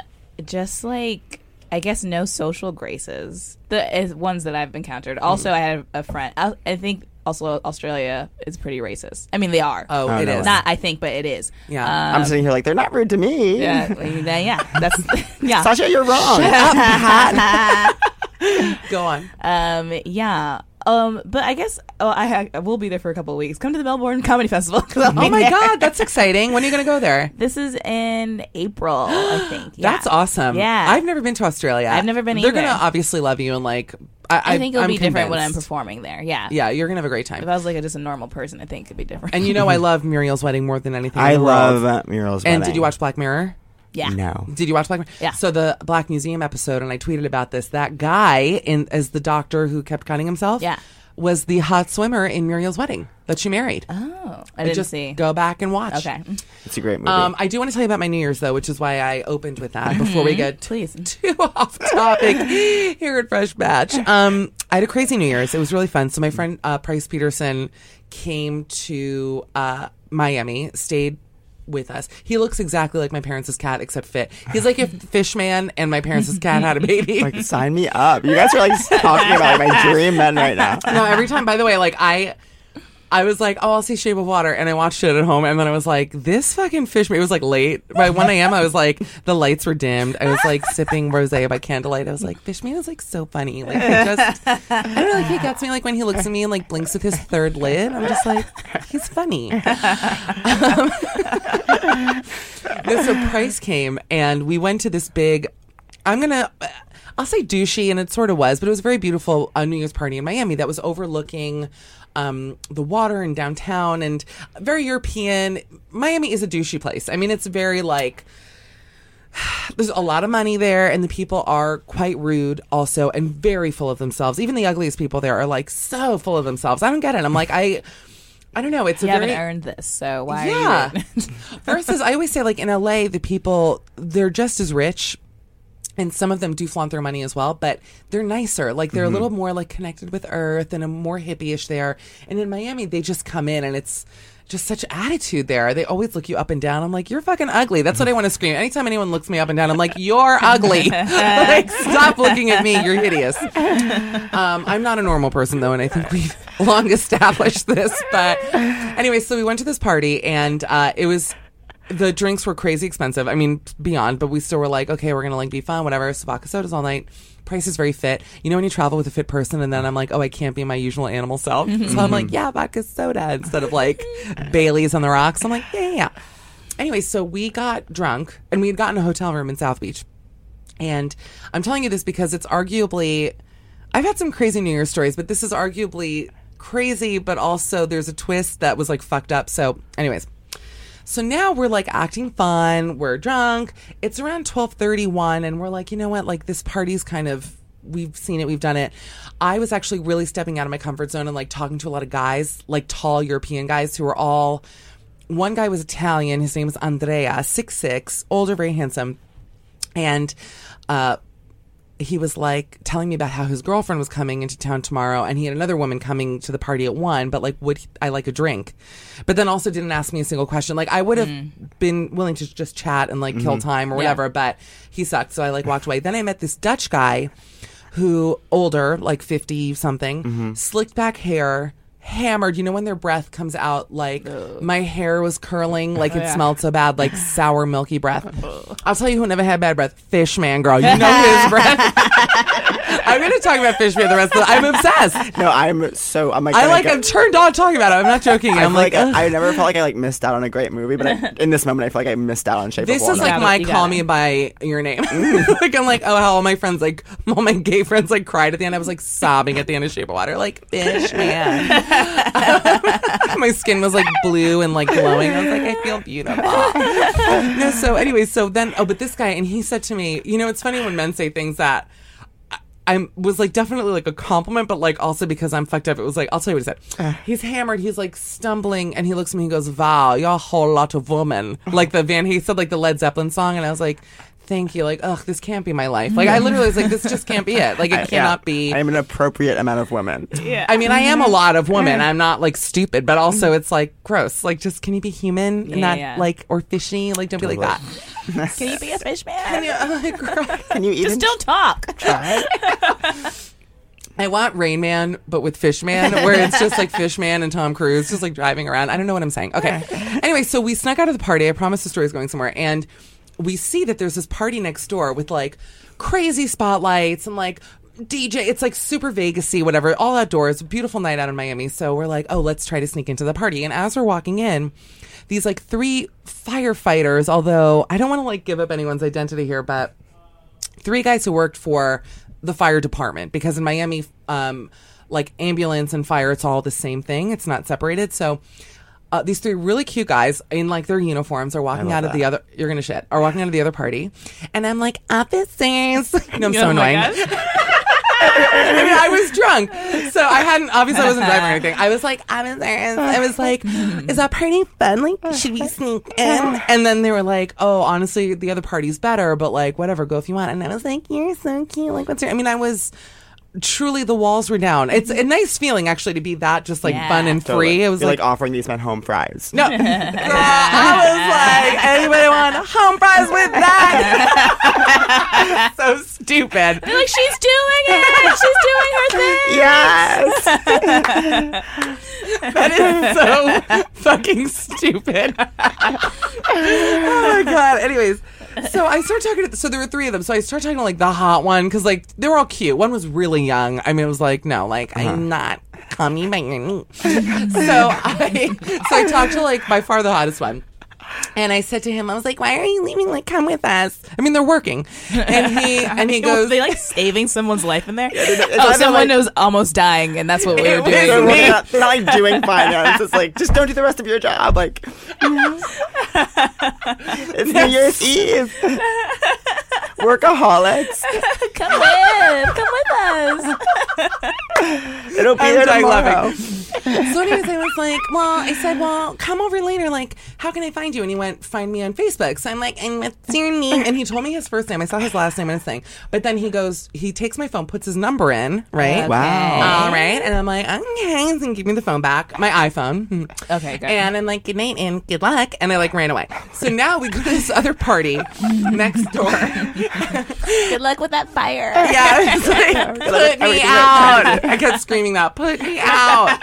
just like I guess no social graces. The is ones that I've encountered. Also, Hmm. I had a friend. I, I think also Australia is pretty racist. I mean, they are. Oh, Oh, it no. is. Not I think, but it is. Yeah. I'm sitting here like they're not rude to me. Yeah, I yeah. That's (laughs) yeah. Sasheer, you're wrong. (laughs) Go on. Um, yeah. Um, but I guess oh, I, ha- I will be there for a couple of weeks. Come to the Melbourne (laughs) Comedy Festival. Oh my there. god, that's exciting. When are you gonna go there? This is in April, I think. (gasps) Yeah. That's awesome. Yeah. I've never been to Australia. I've never been They're gonna obviously love you and like. I, I think it'll I'm be different when I'm performing there. Yeah. Yeah, you're gonna have a great time. If. I was like a, just a normal person, I think it'd be different. And you know, I (laughs) love Muriel's wedding more than anything. in I the world. love uh, Muriel's And did you watch Black Mirror? yeah. No. Did you watch Black Mirror? Yeah. So the Black Museum episode, and I tweeted about this. That guy in as the doctor who kept cutting himself. Yeah. Was the hot swimmer in Muriel's wedding that she married. Oh, I didn't just see. go back and watch. Okay. It's a great movie. Um, I do want to tell you about my New Year's though, which is why I opened with that before we get Please. (laughs) too off topic here at Fresh Batch. Um, I had a crazy New Year's. It was really fun. So my friend uh, Price Peterson came to uh, Miami, stayed with us. He looks exactly like my parents' cat, except fit. He's like if (laughs) Fishman and my parents' (laughs) cat had a baby. like sign me up. You guys are like talking about like, my dream men right now. no, every time. By the way, like I. I was like, oh, I'll see Shape of Water, and I watched it at home, and then I was like, this fucking fish. It was like late by one a.m. I was like, the lights were dimmed. I was like sipping rosé by candlelight. I was like, fish Fishman is like so funny. Like he just, I don't know, like he gets me. Like when he looks at me and like blinks with his third lid, I'm just like, he's funny. (laughs) Um, (laughs) so Price came, and we went to this big. I'm gonna. I'll say douchey, and it sort of was, but it was a very beautiful uh, New Year's party in Miami that was overlooking um, the water and downtown, and very European. Miami is a douchey place. I mean, it's very like (sighs) there's a lot of money there, and the people are quite rude, also, and very full of themselves. Even the ugliest people there are like so full of themselves. I don't get it. I'm like I. I don't know. It's You a haven't very earned this, so why yeah. are you? (laughs) Versus, I always say, like in LA, the people they're just as rich, and some of them do flaunt their money as well, but they're nicer. Like they're a little more like connected with Earth and a more hippie-ish there. And in Miami, they just come in and it's just such attitude there. They always look you up and down. I'm like, you're fucking ugly. That's what I want to scream. Anytime anyone looks me up and down, I'm like, you're ugly. (laughs) like, stop looking at me. You're hideous. Um, I'm not a normal person though, and I think we've (laughs) long established this. But anyway, so we went to this party, and uh, it was the drinks were crazy expensive. I mean, beyond, but we still were like, okay, we're gonna like be fun, whatever. So vodka sodas all night. Price is very fit. You know when you travel with a fit person, and then I'm like, oh, I can't be my usual animal self. So I'm mm-hmm. like, yeah, vodka soda instead of like (laughs) Bailey's on the rocks. I'm like, yeah, yeah, yeah. Anyway, so we got drunk, and we had gotten a hotel room in South Beach. And I'm telling you this because it's arguably, I've had some crazy New Year's stories, but this is arguably crazy, but also there's a twist that was like fucked up. So, anyways. So now we're like acting fun, we're drunk. It's around 12:31 and we're like, you know what? Like this party's kind of we've seen it, we've done it. I was actually really stepping out of my comfort zone and like talking to a lot of guys, like tall European guys who were all one guy was Italian, his name was Andrea, six six, older, very handsome. And uh he was like telling me about how his girlfriend was coming into town tomorrow and he had another woman coming to the party at one but like would he- i like a drink? But then also didn't ask me a single question. Like i would have mm. been willing to just chat and like kill mm-hmm. time or whatever but he sucked so i like walked away. Then i met this dutch guy who older like 50 something mm-hmm. slicked back hair hammered. You know when their breath comes out like my hair was curling like it (laughs) smelled so bad like (laughs) sour milky breath. I'll tell you who never had bad breath. Fishman girl. You know (laughs) his breath i'm gonna talk about fish fishman the rest of the i'm obsessed No, I'm so I'm like I like go, I'm turned on talking about it i'm not joking I i'm like, like. I never felt like I like missed out on a great movie, but I, in this moment I feel like I missed out on Shape this of is like my call got me by your name. Mm. (laughs) like I'm like, oh, how all my friends like, all my gay friends like cried at the end. I was like sobbing at the end of Shape of Water, like fish man. (laughs) my skin was like blue and like glowing. I was like, I feel beautiful. (laughs) no, so anyway, so then, oh, but this guy, and he said to me, you know, it's funny when men say things that. I was like definitely like a compliment, but like also because I'm fucked up, it was like I'll tell you what he said. Uh. He's hammered. He's like stumbling, and he looks at me. and He goes, "Wow, you're a whole lot of woman." Like the Van. He said like the Led Zeppelin song, and I was like, "Thank you." Like, ugh, this can't be my life. Like I literally was like, "This just can't be it." Like it (laughs) I- cannot yeah, be. I am an appropriate amount of women. Yeah. I mean, I am a mm-hmm. lot of women. Mm-hmm. I'm not like stupid, but also mm-hmm. it's like gross. Like, just can you be human and not yeah. like or fishy? Like, don't be like that. Can you be a fish man? Can you, oh, (laughs) my girl. Can you even Just don't talk. I want Rain Man, but with Fishman, where it's just like Fishman and Tom Cruise just like driving around. I don't know what I'm saying. Okay. Anyway, so we snuck out of the party. I promise the story's going somewhere. And we see that there's this party next door with like crazy spotlights and like DJ. It's like super Vegasy, whatever, all outdoors. Beautiful night out in Miami. So we're like, oh, let's try to sneak into the party. And as we're walking in, these like three firefighters, although I don't want to like give up anyone's identity here, but three guys who worked for the fire department because in Miami, um, like ambulance and fire, it's all the same thing. It's not separated. So uh, these three really cute guys in like their uniforms are walking out of the other. You're gonna shit. Are walking out of the other party, and I'm like officers. (laughs) You know, I'm so Oh annoying. (laughs) I mean, I was drunk, so I hadn't. Obviously, I wasn't driving or (laughs) anything. I was like, I was there. I was like, is that party fun? Like, should we sneak in? And then they were like, oh, honestly, the other party's better, but like, whatever, go if you want. And I was like, you're so cute. Like, what's your? I mean, I was. Truly, the walls were down. It's a mm-hmm. nice feeling, actually, to be that just like Yeah. fun and free. It was like, like, offering these men home fries. no, (laughs) Girl, I was like, anybody want home fries with that? (laughs) so stupid. You're like, she's doing it. She's doing her thing. (laughs) Yes. That is so fucking stupid. oh my god. Anyways, so I started talking to. So there were three of them. So I started talking to like the hot one because like they were all cute. One was really young. I mean, it was like no, like I'm uh-huh. not coming by your knee. (laughs) so I so I talked to like by far the hottest one. And I said to him, I was like, "Why are you leaving? Like, come with us." I mean, they're working, and he (laughs) and he Was goes, they like saving someone's life in there? Oh, it's oh, someone like- was almost dying, and that's what we were doing. They're, not, they're not like doing finance. It's like just don't do the rest of your job. Like (laughs) it's New Year's Eve. Workaholics. (laughs) Come with, come with us. It'll be I'm there tomorrow. laughing. so anyways, I was like, well, I said, well, come over later. Like, how can I find you? And he went, find me on Facebook. So I'm like, and what's your name? And he told me his first name. I saw his last name and his thing. But then he goes, he takes my phone, puts his number in, right? Wow. All right. And I'm like, okay. And give me the phone back, my iPhone. (laughs) Okay, good. And I'm like, good night and good luck. And I like ran away. So now we go to this other party next door. Good luck with that fire. (laughs) Yeah, it's (laughs) like, put me out. I kept screaming that, put me out.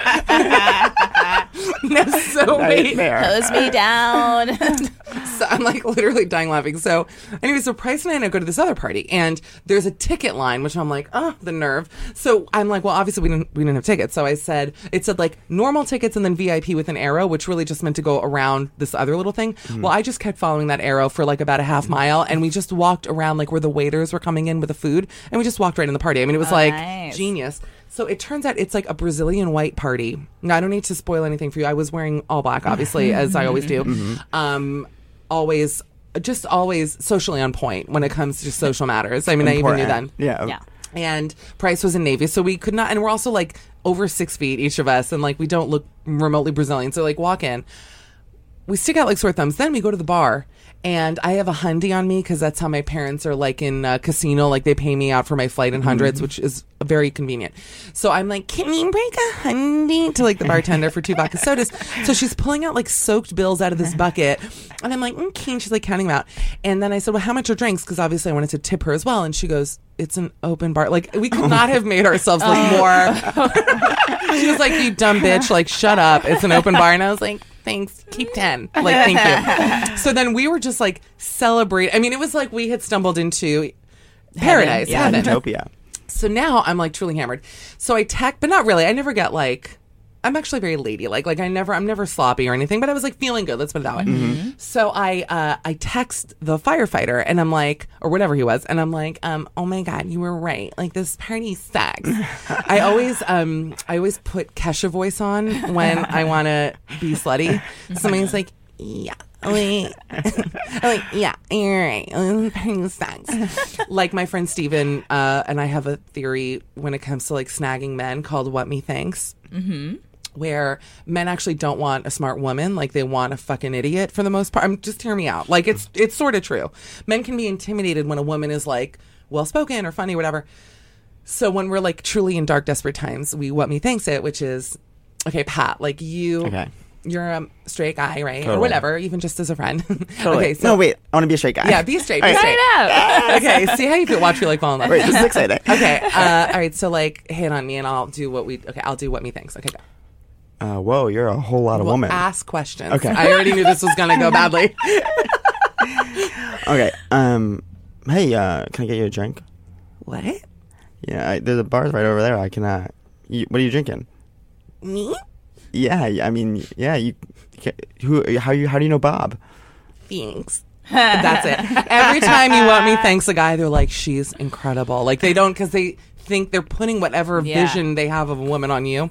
no, so wait. Nightmare. Close me down. (laughs) so I'm like literally dying laughing. So anyway, so Price and I go to this other party, and there's a ticket line, which I'm like, oh, the nerve. So I'm like, well, obviously we didn't we didn't have tickets. So I said it said like normal tickets and then VIP with an arrow, which really just meant to go around this other little thing. Mm-hmm. Well, I just kept following that arrow for like about a half mm-hmm. mile, and we just walked around like where the waiters were coming in with the food, and we just walked right in the party. I mean, it was like nice. genius. So it turns out it's like a Brazilian white party. Now I don't need to spoil anything for you. I was wearing all black, obviously, (laughs) as I always do. Um, always, just always socially on point when it comes to social matters. I mean, I even knew then. Yeah. Yeah. And Price was in Navy, so we could not. And we're also like over six feet each of us, and like we don't look remotely Brazilian. So like walk in, we stick out like sore thumbs. Then we go to the bar, and I have a hundy on me because that's how my parents are like in uh, casino. Like they pay me out for my flight in 100s which is very convenient. So I'm like, can you break a hundy to like the bartender for two vodka (laughs) sodas? So she's pulling out like soaked bills out of this bucket, and I'm like, okay. And she's like counting them out, and then I said, well, how much are drinks? Because obviously I wanted to tip her as well, and she goes. It's an open bar. Like we could not have made ourselves look more (laughs) she was like, "You dumb bitch! Like, shut up! It's an open bar." And I was like, "Thanks, keep ten. Like, thank you." (laughs) So then we were just like celebrate. I mean, it was like we had stumbled into paradise, Yeah, heaven. Utopia. So now I'm like truly hammered. So I tech, but not really. I never get like. I'm actually very ladylike. Like I never, I'm never sloppy or anything. But I was like feeling good. Let's put it that way. So I, uh, I text the firefighter, and I'm like, or whatever he was, and I'm like, um, oh my god, you were right. Like this party sucks. (laughs) I always, um, I always put Kesha voice on when I want to be slutty. (laughs) Somebody's like, yeah. Like, (laughs) like, yeah, you're right. This party sucks. like my friend Steven, uh, and I have a theory when it comes to like snagging men called "What Me Thinks." Where men actually don't want a smart woman like they want a fucking idiot for the most part i'm just hear me out like it's it's sort of true men can be intimidated when a woman is like well spoken or funny or whatever so when we're like truly in dark desperate times we what me thinks it which is okay pat like you Okay. you're a straight guy right or whatever even just as a friend (laughs) Totally. okay so no, wait. I want to be a straight guy. yeah be straight be All right. straight okay see how you feel watch me like fall in love Wait, this is exciting. (laughs) okay uh, all right so like hit on me and i'll do what we okay i'll do what me thinks okay go Uh, whoa, you're a whole lot of Well, woman. ask questions. Okay. I already knew this was going to go badly. (laughs) Okay. Um. Hey, uh, can I get you a drink? what? Yeah, I, there's a bar's right over there. I can. Uh, you, what are you drinking? Me? Yeah, yeah, I mean, yeah. You, who? How you? How do you know Bob? Thanks. That's it. Every time you want me, thanks a guy, they're like, she's incredible. Like they don't because they think they're putting whatever Yeah. vision they have of a woman on you.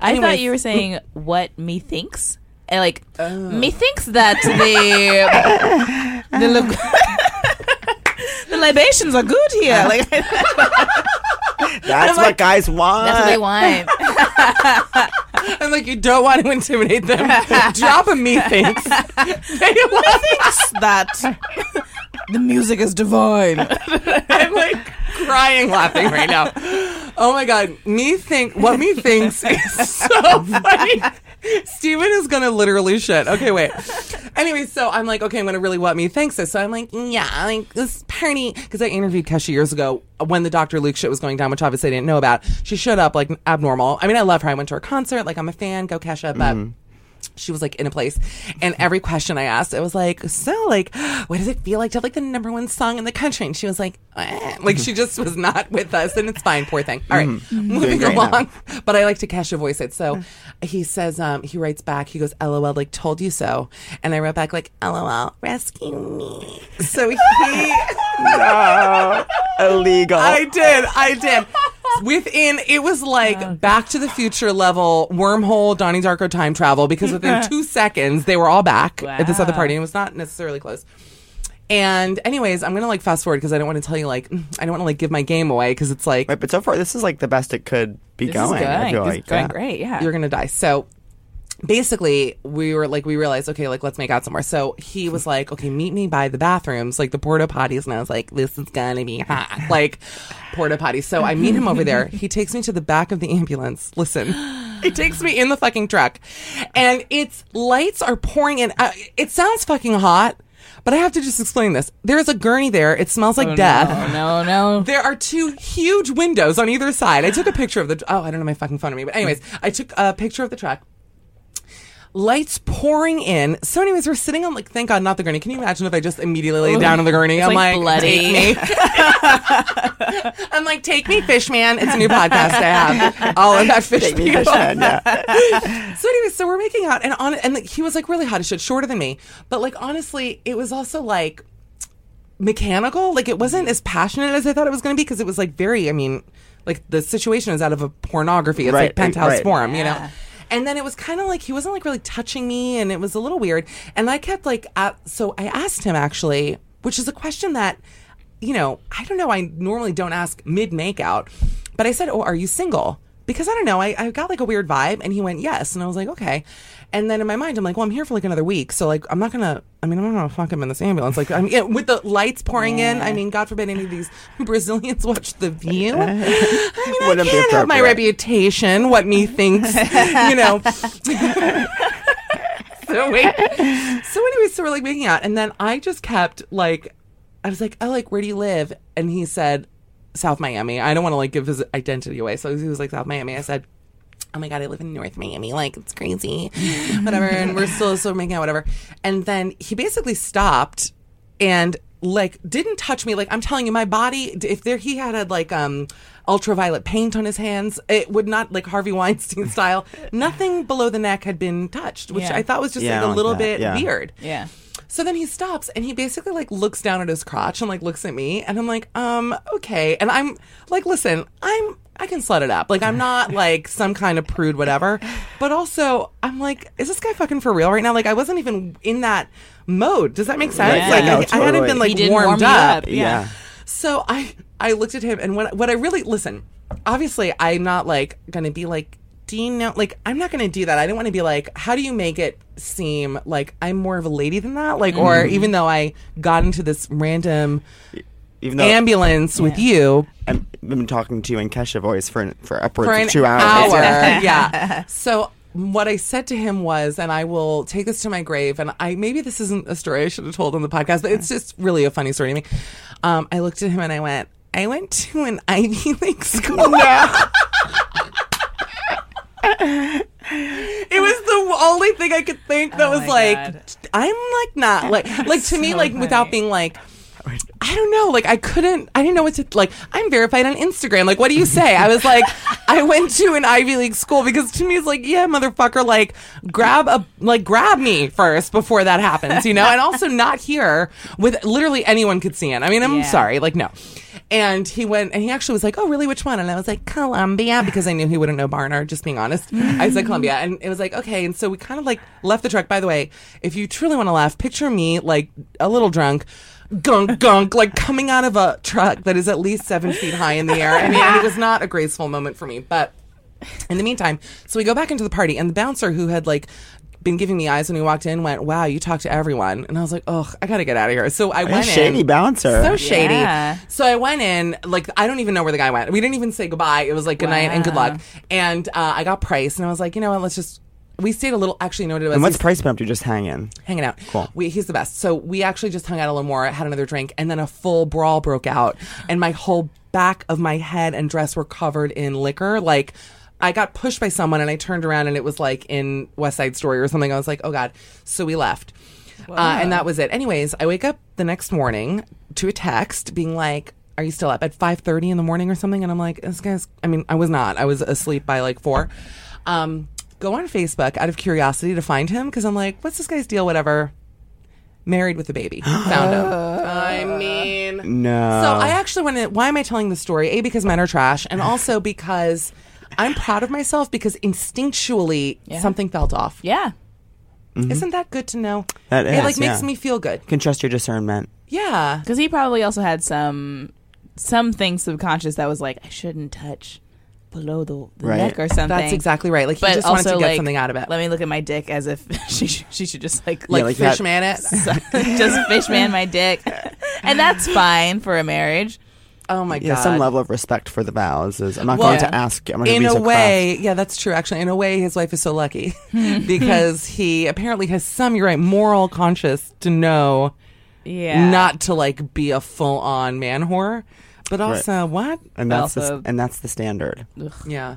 I thought you were saying what me thinks. And eh, like Oh. me thinks that the the, (laughs) li- the libations are good here. Uh. Like (laughs) that's That's what guys want. That's what they want. (laughs) I'm like, you don't want to intimidate them. Drop a me thinks. They love thinks that the music is divine. I'm like crying laughing right now. Oh my god, me think what me thinks is so funny. Steven is gonna literally shit. Okay, wait. Anyway, so I'm like, okay, I'm gonna really what me thinks this. So I'm like, yeah, like this party because I interviewed Kesha years ago when the Dr. Luke shit was going down, which obviously I didn't know about. She showed up like abnormal. I mean, I love her. I went to her concert, like I'm a fan, go Kesha, but mm-hmm. She was like in a place and every question i asked it was like so like what does it feel like to have like the number one song in the country and she was like eh. like she just was not with us and it's fine poor thing all right, moving great now. along but i like to Kesha voice it so he says um he writes back he goes lol like told you so and i wrote back like lol rescue me so he (laughs) no, illegal. I did. I did. Within it was like Back to the Future level wormhole Donnie Darko time travel because within (laughs) two seconds they were all back at this other party and it was not necessarily close. And anyways, I'm gonna like fast forward because I don't want to tell you like mm, I don't want to like give my game away because it's like Wait, but so far this is like the best it could be This going. is going. I feel This like is going yeah. great. Yeah. you're gonna die. So basically we were like we realized okay like let's make out somewhere so he was like okay meet me by the bathrooms like the porta potties and i was like this is gonna be hot like porta potties so i meet him over there he takes me to the back of the ambulance listen he takes me in the fucking truck and its lights are pouring in uh, it sounds fucking hot but i have to just explain this there's a gurney there it smells like death Oh no, no. there are two huge windows on either side. I took a picture of the. Oh, I don't have my fucking phone on me. But anyways, I took a picture of the truck. Lights pouring in. So, anyways, we're sitting on like, thank God, not the gurney. Can you imagine if I just immediately lay down on the gurney? I'm like, like, bloody. take me. (laughs) I'm like, take me, fish man. It's a new podcast I have. All of that fish Take people. fishing, yeah. (laughs) So anyways, so we're making out, and on and like, he was like really hot as shit, shorter than me. But like honestly, it was also like mechanical. Like it wasn't as passionate as I thought it was going to be because it was like very. I mean, like the situation is out of a pornography. It's Right, like penthouse right. forum, you know. Yeah. And then it was kind of like he wasn't like really touching me, and it was a little weird. And I kept like, uh, so I asked him actually, which is a question that, you know, I don't know. I normally don't ask mid makeout, but I said, "Oh, are you single?" Because I don't know. I, I got like a weird vibe, and he went yes, and I was like, okay. And then in my mind, I'm like, well, I'm here for like another week, so like, I'm not gonna. I mean, I'm not gonna fuck him in this ambulance. Like, I mean, yeah, with the lights pouring in. I mean, God forbid any of these (laughs) Brazilians watch The View. I mean, (laughs) I Wouldn't be can't have my appropriate. reputation. What me thinks, you know. (laughs) so wait. So anyway, so we're like making out, and then I just kept like, I was like, oh, like where do you live? And he said, South Miami. I don't want to like give his identity away, so he was like South Miami. I said. Oh my god, I live in North Miami. Like it's crazy, (laughs) whatever. And we're still still making out, whatever. And then he basically stopped and like didn't touch me. Like I'm telling you, my body. If there he had had like um ultraviolet paint on his hands, it would not like Harvey Weinstein style. Nothing below the neck had been touched, which Yeah. I thought was just Yeah, like a like little that, bit yeah. weird. Yeah. So then he stops and he basically like looks down at his crotch and like looks at me and I'm like, um, okay. And I'm like, listen, I'm I can slut it up. Like I'm not (laughs) like some kind of prude, whatever. But also I'm like, is this guy fucking for real right now? Like I wasn't even in that mode. Does that make sense? Yeah. Like No, I, I hadn't been like He warmed warm up. up. Yeah. Yeah. So I I looked at him and what what I really listen. Obviously, I'm not like gonna be like. Do you know? Like, I'm not gonna do that. I didn't want to be like, how do you make it seem like I'm more of a lady than that? Like, or Mm-hmm. even though I got into this random Even though ambulance with you I've been talking to you in Kesha voice for for upwards for an of two hours. hour, Yeah. (laughs) yeah. (laughs) So what I said to him was, and I will take this to my grave, and I maybe this isn't a story I should have told on the podcast, but it's just really a funny story to me. Um, I looked at him and I went, I went to an Ivy League (laughs) school. It was the only thing I could think that Oh was like, God. I'm like not like (laughs) like to me So like without being like. I don't know. Like, I couldn't, I didn't know what to, like, I'm verified on Instagram. Like, what do you say? I was like, (laughs) I went to an Ivy League school because to me it's like, yeah, motherfucker, like, grab a, like, grab me first before that happens, you know? And also not here with literally anyone could see it. I mean, I'm Yeah. sorry. Like, no. And he went, and he actually was like, oh, really? Which one? And I was like, Columbia, because I knew he wouldn't know Barnard, just being honest. I said Columbia. And it was like, okay. And so we kind of like left the truck. By the way, if you truly want to laugh, picture me like a little drunk. Gunk, gunk, like coming out of a truck that is at least seven feet high in the air. I mean, it was not a graceful moment for me. But in the meantime, so we go back into the party, and the bouncer who had like been giving me eyes when he walked in went, "Wow, you talk to everyone," and I was like, "Oh, I gotta get out of here." So I went shady in. bouncer. so shady. Yeah. So I went in, like I don't even know where the guy went. We didn't even say goodbye. It was like good night and good luck. And uh, I got price, and I was like, you know what? Let's just. We stayed a little. Actually, no, it was And what's we- price bump? You just hang in. hanging out. Cool. We, he's the best. So we actually just hung out a little more, had another drink, and then a full brawl broke out, and my whole back of my head and dress were covered in liquor. Like I got pushed by someone, and I turned around, and it was like in West Side Story or something. I was like, oh god. So we left, uh, and that was it. Anyways, I wake up the next morning to a text being like. Are you still up at five thirty in the morning or something? And I'm like, this guy's. I mean, I was not. I was asleep by like four. Um, go on Facebook out of curiosity to find him because I'm like, what's this guy's deal? Whatever. Married with a baby. Found him. (gasps) I mean, No. so I actually want to. Why am I telling this story? A because men are trash, and also because I'm proud of myself because instinctually something felt off. Yeah. Mm-hmm. Isn't that good to know? That it is, like makes yeah. me feel good. Can trust your discernment. Yeah. Because he probably also had some something subconscious that was like, I shouldn't touch below the, the Right. neck or something. That's exactly right. Like he But just also wanted to get like, something out of it. Let me look at my dick as if (laughs) she should, she should just like like, like that- (laughs) (laughs) fish man it. just fishman my dick, and that's fine for a marriage. Oh my Yeah, god. some level of respect for the vows is. I'm not Well, going to ask. I'm not in going to a be so way, yeah, that's true. Actually, in a way, his wife is so lucky hmm. (laughs) because he apparently has some, you're right, moral conscience to know Yeah, not to like be a full on man whore, but also what? and that's also- the, and that's the standard. Yeah.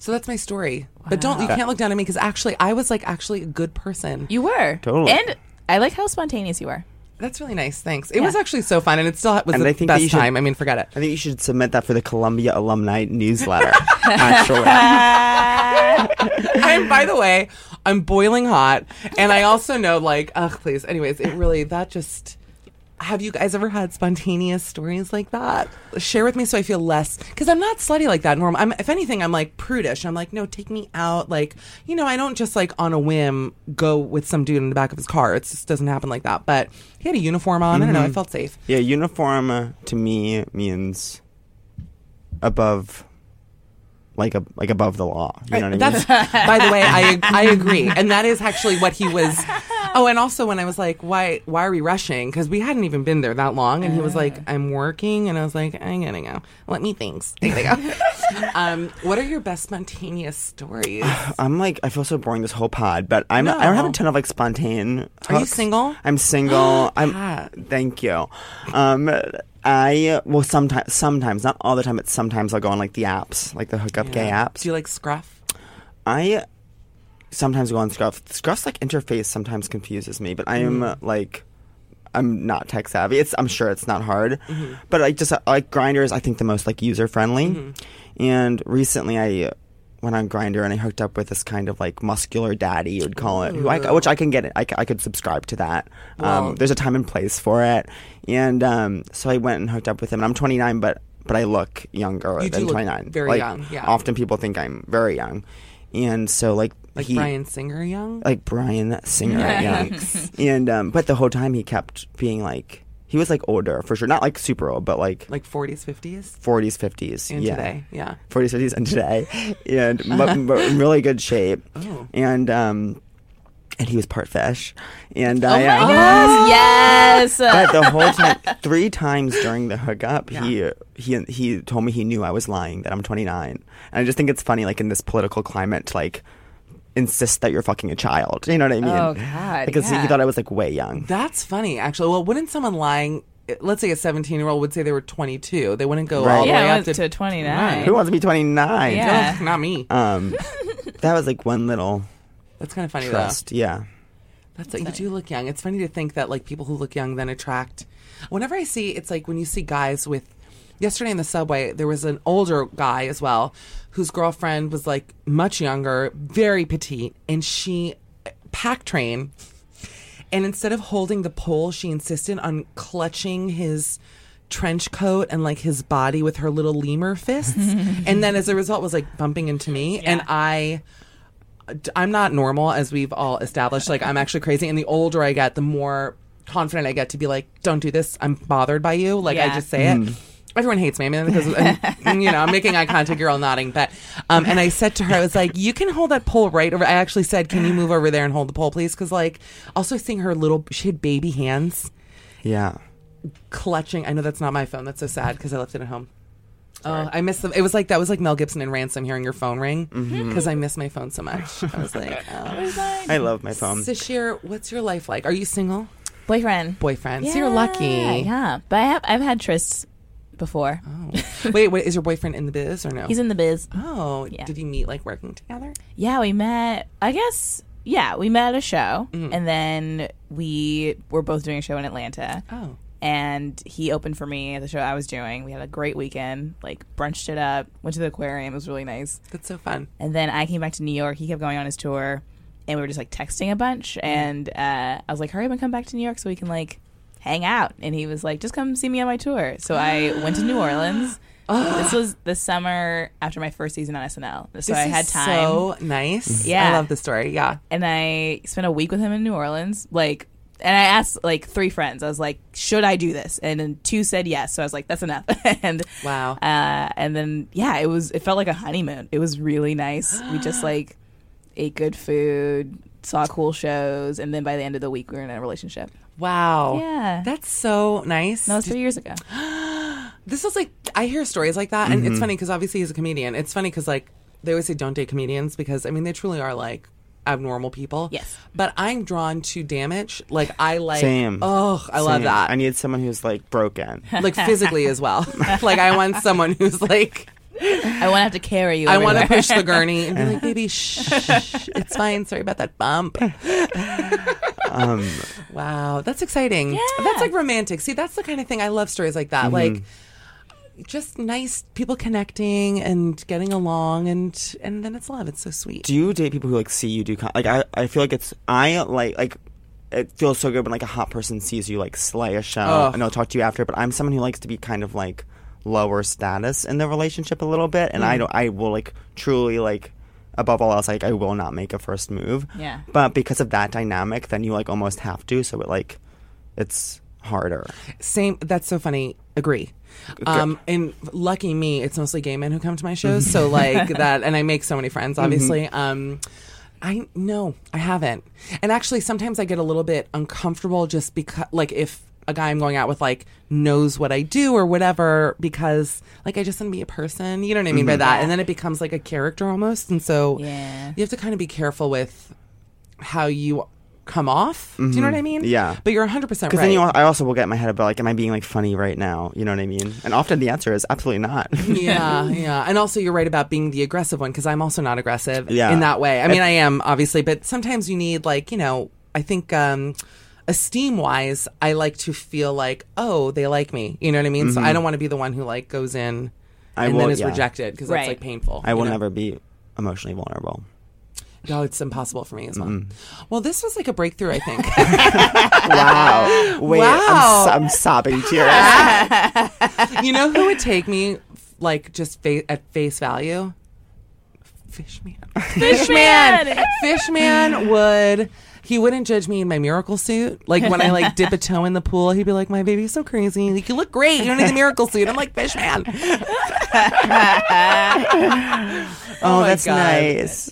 So that's my story. But don't you can't look down at me because actually I was like actually a good person. You were Totally. and I like how spontaneous you are. That's really nice. Thanks. It was actually so fun, and it still was And the I think that best should- time. I mean, forget it. I think you should submit that for the Columbia Alumni Newsletter. (laughs) actually, I'm, by the way, I'm boiling hot, and I also know, like, ugh, please. Anyways, it really that just. Have you guys ever had spontaneous stories like that? Share with me so I feel less because I'm not slutty like that. Normal. I'm, if anything, I'm like prudish. I'm like, no, take me out. Like, you know, I don't just like on a whim go with some dude in the back of his car. It just doesn't happen like that. But he had a uniform on. I don't know. I felt safe. yeah, uniform uh, to me means above, like a like above the law. You know what I mean? That's (laughs) by the way, I I agree, and that is actually what he was. Oh, and also when I was like, why why are we rushing? Because we hadn't even been there that long, and he was like, I'm working, and I was like, I'm gonna go. Let me thanks. There you go. (laughs) um, what are your best spontaneous stories? (sighs) I'm like I feel so boring this whole pod, but I'm I don't have a ton of like spontaneous. Are you single? I'm single. (gasps) I'm. Thank you. Um, I well sometimes sometimes not all the time, but sometimes I'll go on like the apps, like the hookup gay apps. Do you like scruff? I sometimes go on Scruff. Scruff's like interface sometimes confuses me, but I am uh, like I'm not tech savvy. It's I'm sure it's not hard, but I just uh, like Grindr is I think the most like user friendly. And recently I uh, went on Grindr and I hooked up with this kind of like muscular daddy you'd call it, who I, which I can get it. I, I could subscribe to that. Wow. Um, there's a time and place for it, and um, so I went and hooked up with him. And I'm 29, but but I look younger You than look 29. very Like, young, yeah. Often people think I'm very young, and so like Like he, Bryan Singer young? like Bryan Singer, yeah. And um, but the whole time he kept being like he was like older for sure, not like super old, but like like 40s, 50s? 40s, 50s, And yeah, today, yeah. 40s, 50s, and today, (laughs) and but, but in really good shape, Oh. and um, and he was part fish, and Oh I. my uh, gosh! (laughs) Yes. But the whole time, three times during the hookup, he he he told me he knew I was lying that I'm 29, and I just think it's funny, like in this political climate, to like insist that you're fucking a child. You know what I mean? Oh, God, Because yeah. he thought I was like way young. That's funny, actually. Well, wouldn't someone lying, let's say a 17 year old would say they were 22, they wouldn't go Right. all the yeah, way up to, to 29. Who wants to be 29? Yeah. Ugh, not me. Um, (laughs) that was like one little That's kind of funny, trust. Yeah. That's, That's you do look young. It's funny to think that like people who look young then attract. Whenever I see, it's like when you see guys with. Yesterday in the subway, there was an older guy as well, whose girlfriend was like much younger, very petite, and she eh, pack train. And instead of holding the pole, she insisted on clutching his trench coat and like his body with her little lemur fists. (laughs) and then as a result was like bumping into me. And I I'm not normal as we've all established. Like I'm actually crazy. And the older I get, the more confident I get to be like, don't do this. I'm bothered by you. Like I just say it. Mm. Everyone hates me. I mean, because I'm, (laughs) you know, I'm making eye contact. You're all nodding, but um, and I said to her, I was like, "You can hold that pole right over." I actually said, "Can you move over there and hold the pole, please?" Because like, also seeing her little, she had baby hands Yeah. clutching. I know that's not my phone. That's so sad because I left it at home. Oh, I miss them. It was like that was like Mel Gibson and Ransom hearing your phone ring because I miss my phone so much. I was like, (laughs) oh. I love my phone. Sasheer, what's your life like? Are you single? Boyfriend. Boyfriend. So you're lucky. Yeah, but I have I've had trysts before. Wait, wait, is your boyfriend in the biz or no? He's in the biz. Oh, Yeah. did you meet like working together? Yeah, we met. I guess. Yeah, we met at a show, Mm-hmm. and then we were both doing a show in Atlanta. Oh. And he opened for me at the show I was doing. We had a great weekend. Like brunched it up, went to the aquarium. It was really nice. That's so fun. And then I came back to New York. He kept going on his tour, and we were just like texting a bunch. Mm-hmm. And uh, I was like, "Hurry up and come back to New York so we can like hang out." And he was like, "Just come see me on my tour." So I went to New Orleans. (gasps) this was the summer after my first season on SNL, so I had time. So nice. Yeah. I love the story. Yeah. and I spent a week with him in New Orleans. Like, and I asked like three friends. I was like, "Should I do this?" And then two said yes. So I was like, "That's enough." (laughs) and Wow. uh, and then yeah, it was. It felt like a honeymoon. It was really nice. we just (gasps) like ate good food, saw cool shows, and then by the end of the week, we were in a relationship. Wow. Yeah. That's so nice. That was three years ago. (gasps) this is like I hear stories like that, and it's mm-hmm. funny because obviously he's a comedian. It's funny because like they always say don't date comedians because I mean they truly are like abnormal people. Yes. but I'm drawn to damage. Like I like. Same. Oh, I love that. I need someone who's like broken. like physically as well. (laughs) like I want someone who's like I want to have to carry you. I want to everywhere. push the gurney and be like, baby, (laughs) shh, it's fine. Sorry about that bump. Um, Wow, that's exciting. Yeah. That's like romantic. See, that's the kind of thing I love stories like that. Mm-hmm. Like just nice people connecting and getting along and and then it's love. It's so sweet. do you date people who like see you do con- like I? I feel like it's I like like. It feels so good when like a hot person sees you like slay a show Ugh. and they'll talk to you after. But I'm someone who likes to be kind of like lower status in the relationship a little bit, and Mm. I don't. I will like truly like above all else like I will not make a first move. Yeah. But because of that dynamic, then you like almost have to. So it like it's harder. Same. That's so funny. Agree. Um, and lucky me, it's mostly gay men who come to my shows. So like that, and I make so many friends. Obviously, um, I no, I haven't. And actually, sometimes I get a little bit uncomfortable just because, like, if a guy I'm going out with like knows what I do or whatever, because like I just want to be a person. You know what I mean by that? And then it becomes like a character almost. And so Yeah. you have to kind of be careful with how you come off. Do you know what I mean? Yeah. But you're 100 percent Because right. then you, I also will get in my head about like, am I being like funny right now? You know what I mean? And often the answer is absolutely not. (laughs) yeah, yeah. And also, you're right about being the aggressive one because I'm also not aggressive Yeah. in that way. I mean, I am obviously, but sometimes you need like you know. I think um, esteem wise, I like to feel like oh, they like me. You know what I mean? So I mm-hmm. don't want to be the one who like goes in I and will- then is yeah. rejected because Right. that's like painful. I will know? never be emotionally vulnerable. No, it's impossible for me as well. Mm-hmm. Well, this was like a breakthrough. I think. (laughs) Wow. Wait, Wow. I'm, I'm sobbing tears. (laughs) you know who would take me like just fa- at face value? Fishman. Fishman. Fishman would. He wouldn't judge me in my miracle suit. Like when I like dip a toe in the pool, he'd be like, "My baby's so crazy. Like you look great. You don't need the miracle suit." I'm like, "Fishman." (laughs) oh, my that's God. nice.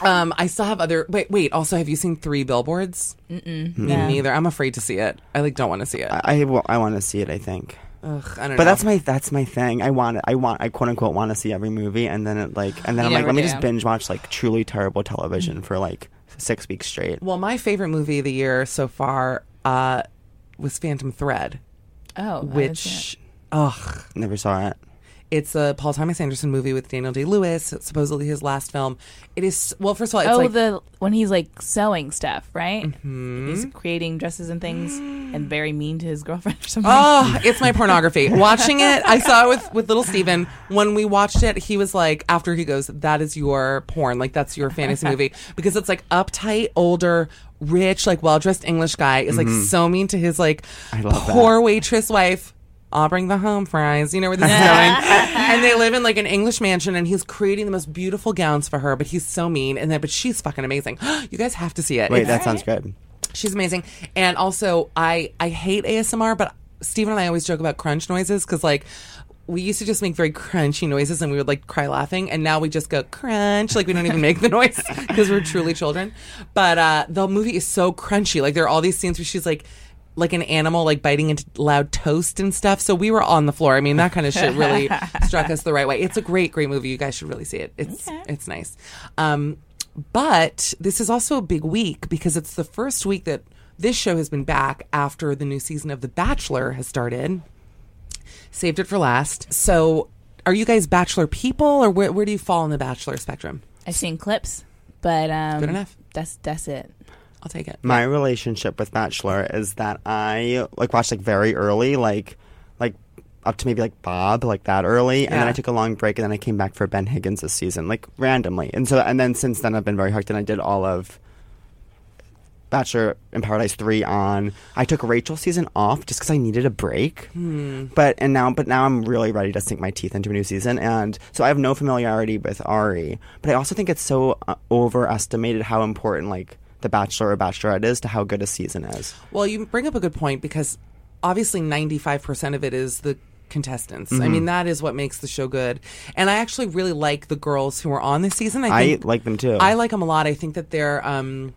Um, I still have other. Wait, wait. Also, have you seen Three Billboards? Mm-mm. Me neither. I'm afraid to see it. I like don't want to see it. I I, will- I want to see it. I think. Ugh, I don't know. But that's my that's my thing. I want it. I want I quote unquote want to see every movie, and then it like and then You I'm like, never let me just binge watch like truly terrible television for like six weeks straight. Well, my favorite movie of the year so far uh, was Phantom Thread, Oh, I haven't which, ugh, Never saw it. It's a Paul Thomas Anderson movie with Daniel Day Lewis. Supposedly his last film. It is well. First of all, it's oh, like the when he's like sewing stuff, right? Mm-hmm. He's creating dresses and things, and very mean to his girlfriend or something. Oh, ah, it's my pornography. (laughs) Watching it, I saw it with, with little Steven. When we watched it, he was like, after he goes, that is your porn. Like, that's your fantasy (laughs) movie. Because it's like uptight, older, rich, like well dressed English guy is like mm-hmm. so mean to his like I love that. poor waitress wife. I'll bring the home fries. You know where this is going. (laughs) and they live in like an English mansion, and he's creating the most beautiful gowns for her. But he's so mean, and then but she's fucking amazing. (gasps) you guys have to see it. Wait, It's- that sounds good. She's amazing. And also, I I hate ASMR, but Stephen and I always joke about crunch noises because like we used to just make very crunchy noises and we would like cry laughing, and now we just go crunch like we don't even make the noise (laughs) because we're truly children. But uh, the movie is so crunchy. Like there are all these scenes where she's like. Like an animal, like biting into loud toast and stuff. So we were on the floor. I mean, that kind of shit really (laughs) struck us the right way. It's a great, great movie. You guys should really see it. It's it's nice. Um, but this is also a big week because it's the first week that this show has been back after the new season of The Bachelor has started. Saved it for last. So, are you guys Bachelor people, or where, where do you fall in the Bachelor spectrum? I've seen clips, but um, Good enough. That's that's it. I'll take it. My relationship with Bachelor is that I like watched like very early, like like up to maybe like Bob, like that early, and then I took a long break, and then I came back for Ben Higgins this season, like randomly, and so and then since then I've been very hooked, and I did all of Bachelor in Paradise three on. I took Rachel's season off just because I needed a break, but and now but now I'm really ready to sink my teeth into a new season, and so I have no familiarity with Arie, but I also think it's so uh, overestimated how important like. The Bachelor or Bachelorette is to how good a season is. Well, you bring up a good point because obviously 95% of it is the contestants. I mean, that is what makes the show good. And I actually really like the girls who are on this season. I, I like them too. I like them a lot. I think that they're um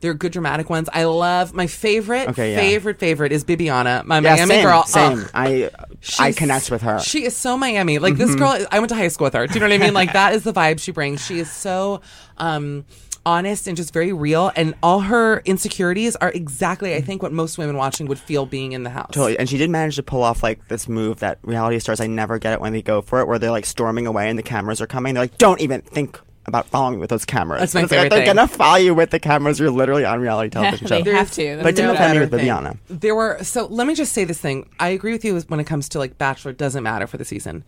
they're good dramatic ones. I love my favorite Okay, yeah. favorite favorite is Bibiana, my yeah, Miami same, girl. Same. Ugh. I I connect with her. She is so Miami. Like this girl, I went to high school with her. Do you know what I mean? Like (laughs) that is the vibe she brings. She is so um, honest and just very real. And all her insecurities are exactly, I think, what most women watching would feel being in the house. Totally. And she did manage to pull off like this move that reality stars I never get it when they go for it, where they're like storming away and the cameras are coming. They're like, don't even think about following me with those cameras. That's my And it's like, They're thing. gonna follow you with the cameras. You're literally on reality (laughs) television they show. have to. But it didn't offend me better with thing. Bibiana. There were so let me just say this thing. I agree with you when it comes to like Bachelor doesn't matter for the season.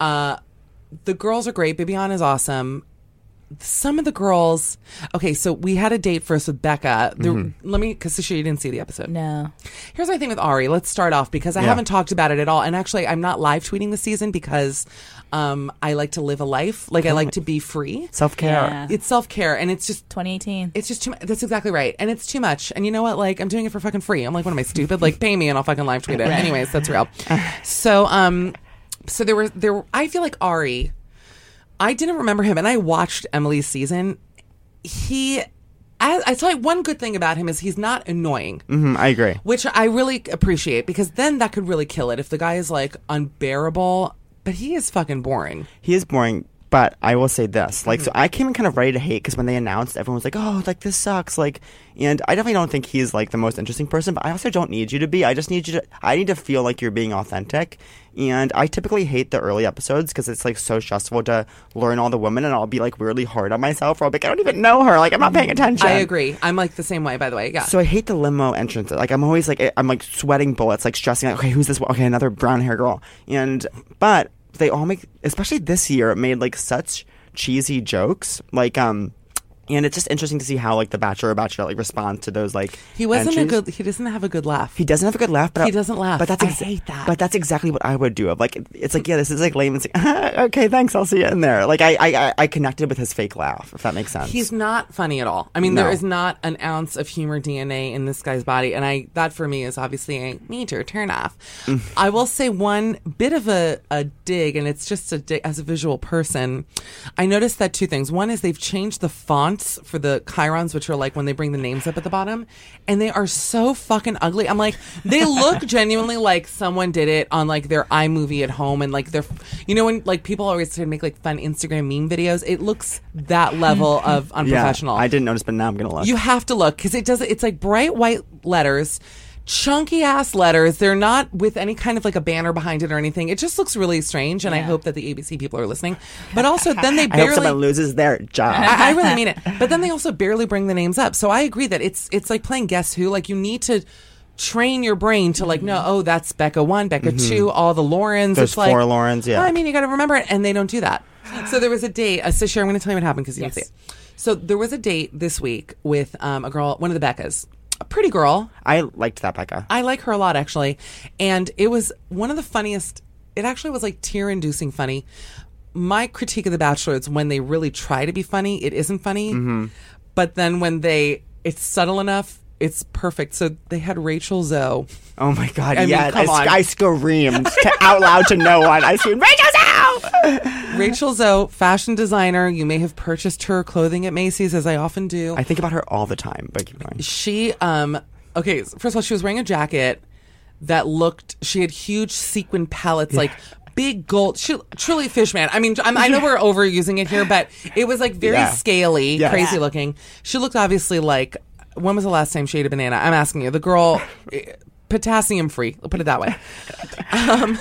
Uh the girls are great. Bibiana is awesome. Some of the girls. Okay, so we had a date first with Becca. There, Mm-hmm. Let me, because you didn't see the episode. No. Here's my thing with Arie. Let's start off because I Yeah. haven't talked about it at all. And actually, I'm not live tweeting this season because um, I like to live a life. Like I like to be free. Self care. Yeah. It's self care, and it's just 2018. it's just too much. That's exactly right. And it's too much. And you know what? Like, I'm doing it for fucking free. I'm like, what am I stupid? Like, pay me and I'll fucking live tweet it. Anyways, that's real. So, um, so there were, there, were, I feel like Arie, I didn't remember him and I watched Emily's season. He, I, I you one good thing about him is he's not annoying. Mhm, I agree. Which I really appreciate because then that could really kill it if the guy is like unbearable, but he is fucking boring. He is boring, but I will say this: like, so Mm-hmm. I came in kind of ready to hate because when they announced, everyone was like, "Oh, like this sucks." Like, and I definitely don't think he's like the most interesting person, but I also don't need you to be. I just need you to. I need to feel like you're being authentic. And I typically hate the early episodes because it's like so stressful to learn all the women, and I'll be like weirdly hard on myself. Or I'll be like, I don't even know her. Like, I'm not paying attention. I agree. I'm like the same way, by the way. Yeah. So I hate the limo entrance. Like I'm always like I'm like sweating bullets, like stressing. Like okay, who's this? Okay, another brown hair girl. And but they all make, especially this year, it made like such cheesy jokes. Like um, and it's just interesting to see how like the Bachelor or Bachelorette like respond to those like. he wasn't a good. He doesn't have a good laugh. He doesn't have a good laugh, but He doesn't laugh. But that's I hate that. But that's exactly what I would do. Of like, it's like, yeah, this is like lame. Like, (laughs) okay, thanks, I'll see you in there. Like, I, I, I- I connected with his fake laugh, if that makes sense. He's not funny at all. I mean, No. there is not an ounce of humor DNA in this guy's body, and I that for me is obviously a major turnoff. Mm. I will say one bit of a, a dig, and it's just a dig as a visual person. I noticed that two things. One is they've changed the fonts for the chyrons, which are like when they bring the names up at the bottom, and they are so fucking ugly. I'm like, they look (laughs) genuinely like someone did it on like their iMovie at home, and like they're, you know, when like people always try to make like fun Instagram meme videos, it looks that level (laughs) of yeah, unprofessional. I didn't notice, but now I'm gonna look. You have to look because it does. It's like bright white letters, chunky ass letters. They're not with any kind of like a banner behind it or anything. It just looks really strange, and I hope that the ABC people are listening. But also, then they (laughs) I hope barely. someone loses their job. I, I really mean it. But then they also barely bring the names up. So I agree that it's it's like playing Guess Who. Like you need to train your brain to like no, Oh, that's Becca one, Becca two, all the Laurens. Mm-hmm. There's it's like, four Laurens, yeah. Well, I mean, you got to remember it, and they don't do that. So there was a date. Uh, so Sherry, I'm going to tell you what happened because you didn't see it. So there was a date this week with um, a girl, one of the Beccas, pretty girl. I liked that Becca. I like her a lot actually, and it was one of the funniest. It actually was like tear-inducing funny. My critique of The Bachelor is when they really try to be funny, it isn't funny. Mm-hmm. But then when they, it's subtle enough, it's perfect. So they had Rachel Zoe. Oh my god! I mean, yeah, come I. I screamed to, out loud to no one. I screamed, "Rachel Zoe!" (laughs) Rachel Zoe, fashion designer. You may have purchased her clothing at Macy's, as I often do. I think about her all the time. But keep going. she um okay first of all she was wearing a jacket that looked she had huge sequin palettes like big gold she, truly fishman i mean I'm, i know we're overusing it here but it was like very Yeah. scaly Yes. crazy looking she looked obviously like when was the last time she ate a banana i'm asking you the girl eh, potassium free i'll put it that way (laughs) um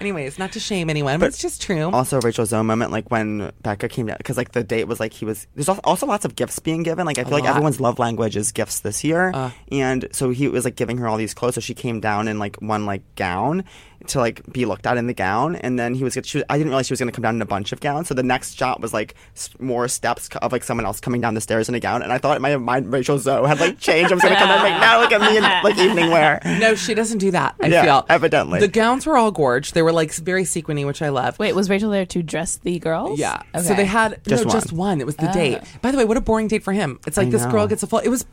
anyways not to shame anyone but, it's just true Also, Rachel's own moment, like when Becca came down, because like the date was like he was. There's also lots of gifts being given. Like I feel like lot. everyone's love language is gifts this year, uh. and so he was like giving her all these clothes. So she came down in like one like gown to like be looked at in the gown, and then he was. She was I didn't realize she was going to come down in a bunch of gowns. So the next shot was like more steps of like someone else coming down the stairs in a gown, and I thought in my mind Rachel Zoe had like changed. I was going to come in like now look at me in like evening wear. (laughs) no she doesn't do that i Yeah, feel evidently. the gowns were all gorge they were like very sequiny which i love Wait, was Rachel there to dress the girls? Yeah. Okay. So they had Just no, one. just one. It was the ah. date. By the way, what a boring date for him. It's like I this girl gets a full. It was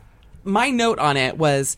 my note on it was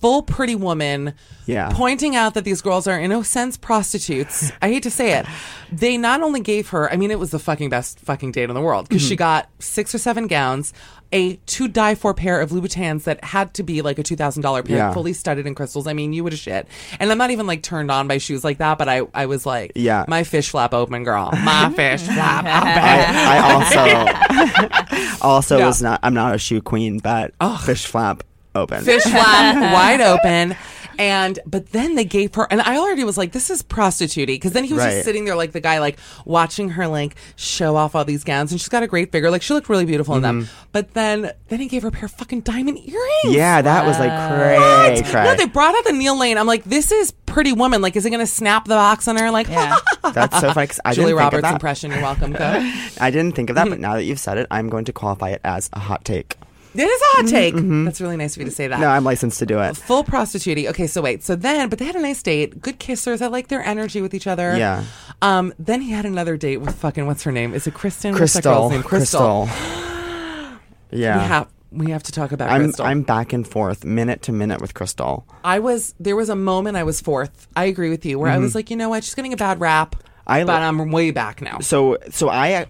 full pretty woman. Yeah. Pointing out that these girls are in no sense prostitutes. I hate to say it. They not only gave her. I mean, it was the fucking best fucking date in the world because Mm-hmm. she got six or seven gowns. A to die for pair of Louboutins that had to be like a two thousand dollar pair, Yeah. fully studded in crystals. I mean, you would have shit. And I'm not even like turned on by shoes like that, but I, I was like, Yeah. my fish flap open, girl, my fish (laughs) flap open. I, I also (laughs) Also, Yeah. was not. I'm not a shoe queen, but oh. fish flap open. fish (laughs) flap wide open. And but then they gave her, and I already was like, "This is prostitute because then he was Right. just sitting there like the guy, like watching her like show off all these gowns, and she's got a great figure, like she looked really beautiful in them. But then, then he gave her a pair of fucking diamond earrings. Mm-hmm. Yeah, that was like cray, What? cray. No, they brought out the Neil Lane. I'm like, this is Pretty Woman. Like, is it going to snap the box on her? Like, Yeah. (laughs) That's so funny. 'cause I Julie didn't think Roberts of that. impression. You're welcome. Go. (laughs) I didn't think of that, but now that you've said it, I'm going to qualify it as a hot take. It is a hot take. That's really nice of you to say that. Mm-hmm, No, I'm licensed to do it. Full prostitute. Okay, so wait. So then, but they had a nice date. Good kissers. I like their energy with each other. Yeah. Um. Then he had another date with fucking what's her name? Is it Kristen? What's that Krystal. girl's name? Krystal. (gasps) Yeah. We have we have to talk about I'm Krystal. I'm back and forth, minute to minute with Krystal. I was there was a moment I was fourth. I agree with you where I was like, you know what? She's getting a bad rap. I but I'm way back now. So so I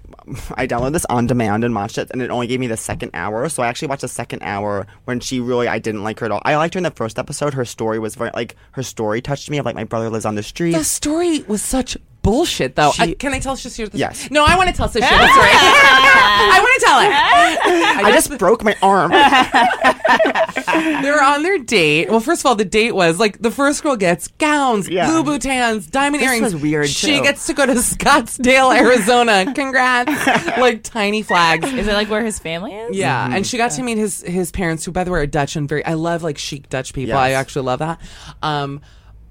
I downloaded this on demand and watched it, and it only gave me the second hour. So I actually watched the second hour when she really I didn't like her at all. I liked her in the first episode. Her story was very like her story touched me. Of like my brother lives on the street. The story was such bullshit, though. She- I, can I tell Sasheer this? Yes. No, I want to tell Sasheer the story. (laughs) I want to tell it. (laughs) I just broke my arm. (laughs) They're on their date. Well, first of all, the date was like the first girl gets gowns, Yeah. Louboutins, diamond This earrings. was weird, She too. gets to go to Scottsdale, Arizona. Congrats! like tiny flags. Is it like where his family is? Yeah, Mm-hmm. and she got to meet his his parents, who by the way are Dutch and very. I love like chic Dutch people. Yes. I actually love that. Um,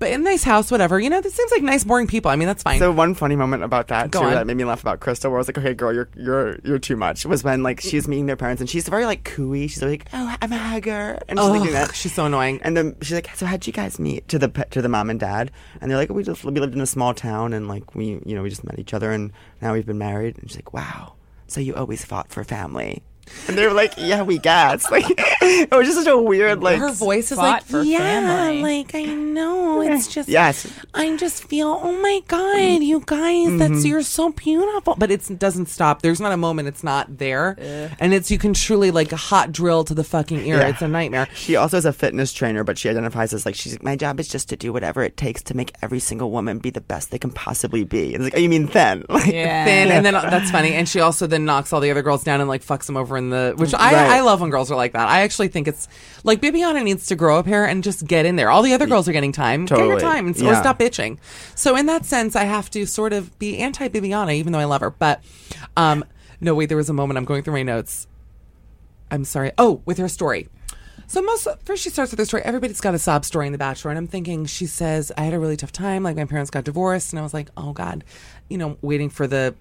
but in a nice house, whatever. You know, this seems like nice, boring people. I mean, that's fine. So one funny moment about that Go too on. that made me laugh about Krystal, where I was like, "Okay, girl, you're you're you're too much." Was when like she's meeting their parents and she's very like cooey. She's like, "Oh, I'm a hugger," and she's like doing that. she's so annoying. And then she's like, "So how'd you guys meet?" To the pe- to the mom and dad, and they're like, "We just we lived in a small town, and like we you know we just met each other, and now we've been married." And she's like, "Wow, so you always fought for family." And they were like, "Yeah, we guess." (laughs) Like it was just such a weird like her voice is like, yeah, family." like I know. It's just, Yes. I just feel, oh my god, you guys, that's Mm-hmm. you're so beautiful. But it doesn't stop. There's not a moment it's not there, and it's you can truly like a hot drill to the fucking ear. Yeah. It's a nightmare. She also is a fitness trainer, but she identifies as like she's like, my job is just to do whatever it takes to make every single woman be the best they can possibly be. And it's like, oh, you mean thin? (laughs) Like, Yeah. Thin, and then that's funny. And she also then knocks all the other girls down and like fucks them over in the. Which I Right. I love when girls are like that. I actually think it's like Bibiana needs to grow up here and just get in there. All the other girls are getting time. Get your time and, Yeah. stop bitching. So in that sense, I have to sort of be anti Bibiana, even though I love her. But um, no, wait. There was a moment. I'm going through my notes. I'm sorry. Oh, with her story. So most first she starts with her story. Everybody's got a sob story in The Bachelor, and I'm thinking she says I had a really tough time. Like my parents got divorced, and I was like, oh god, you know, waiting for the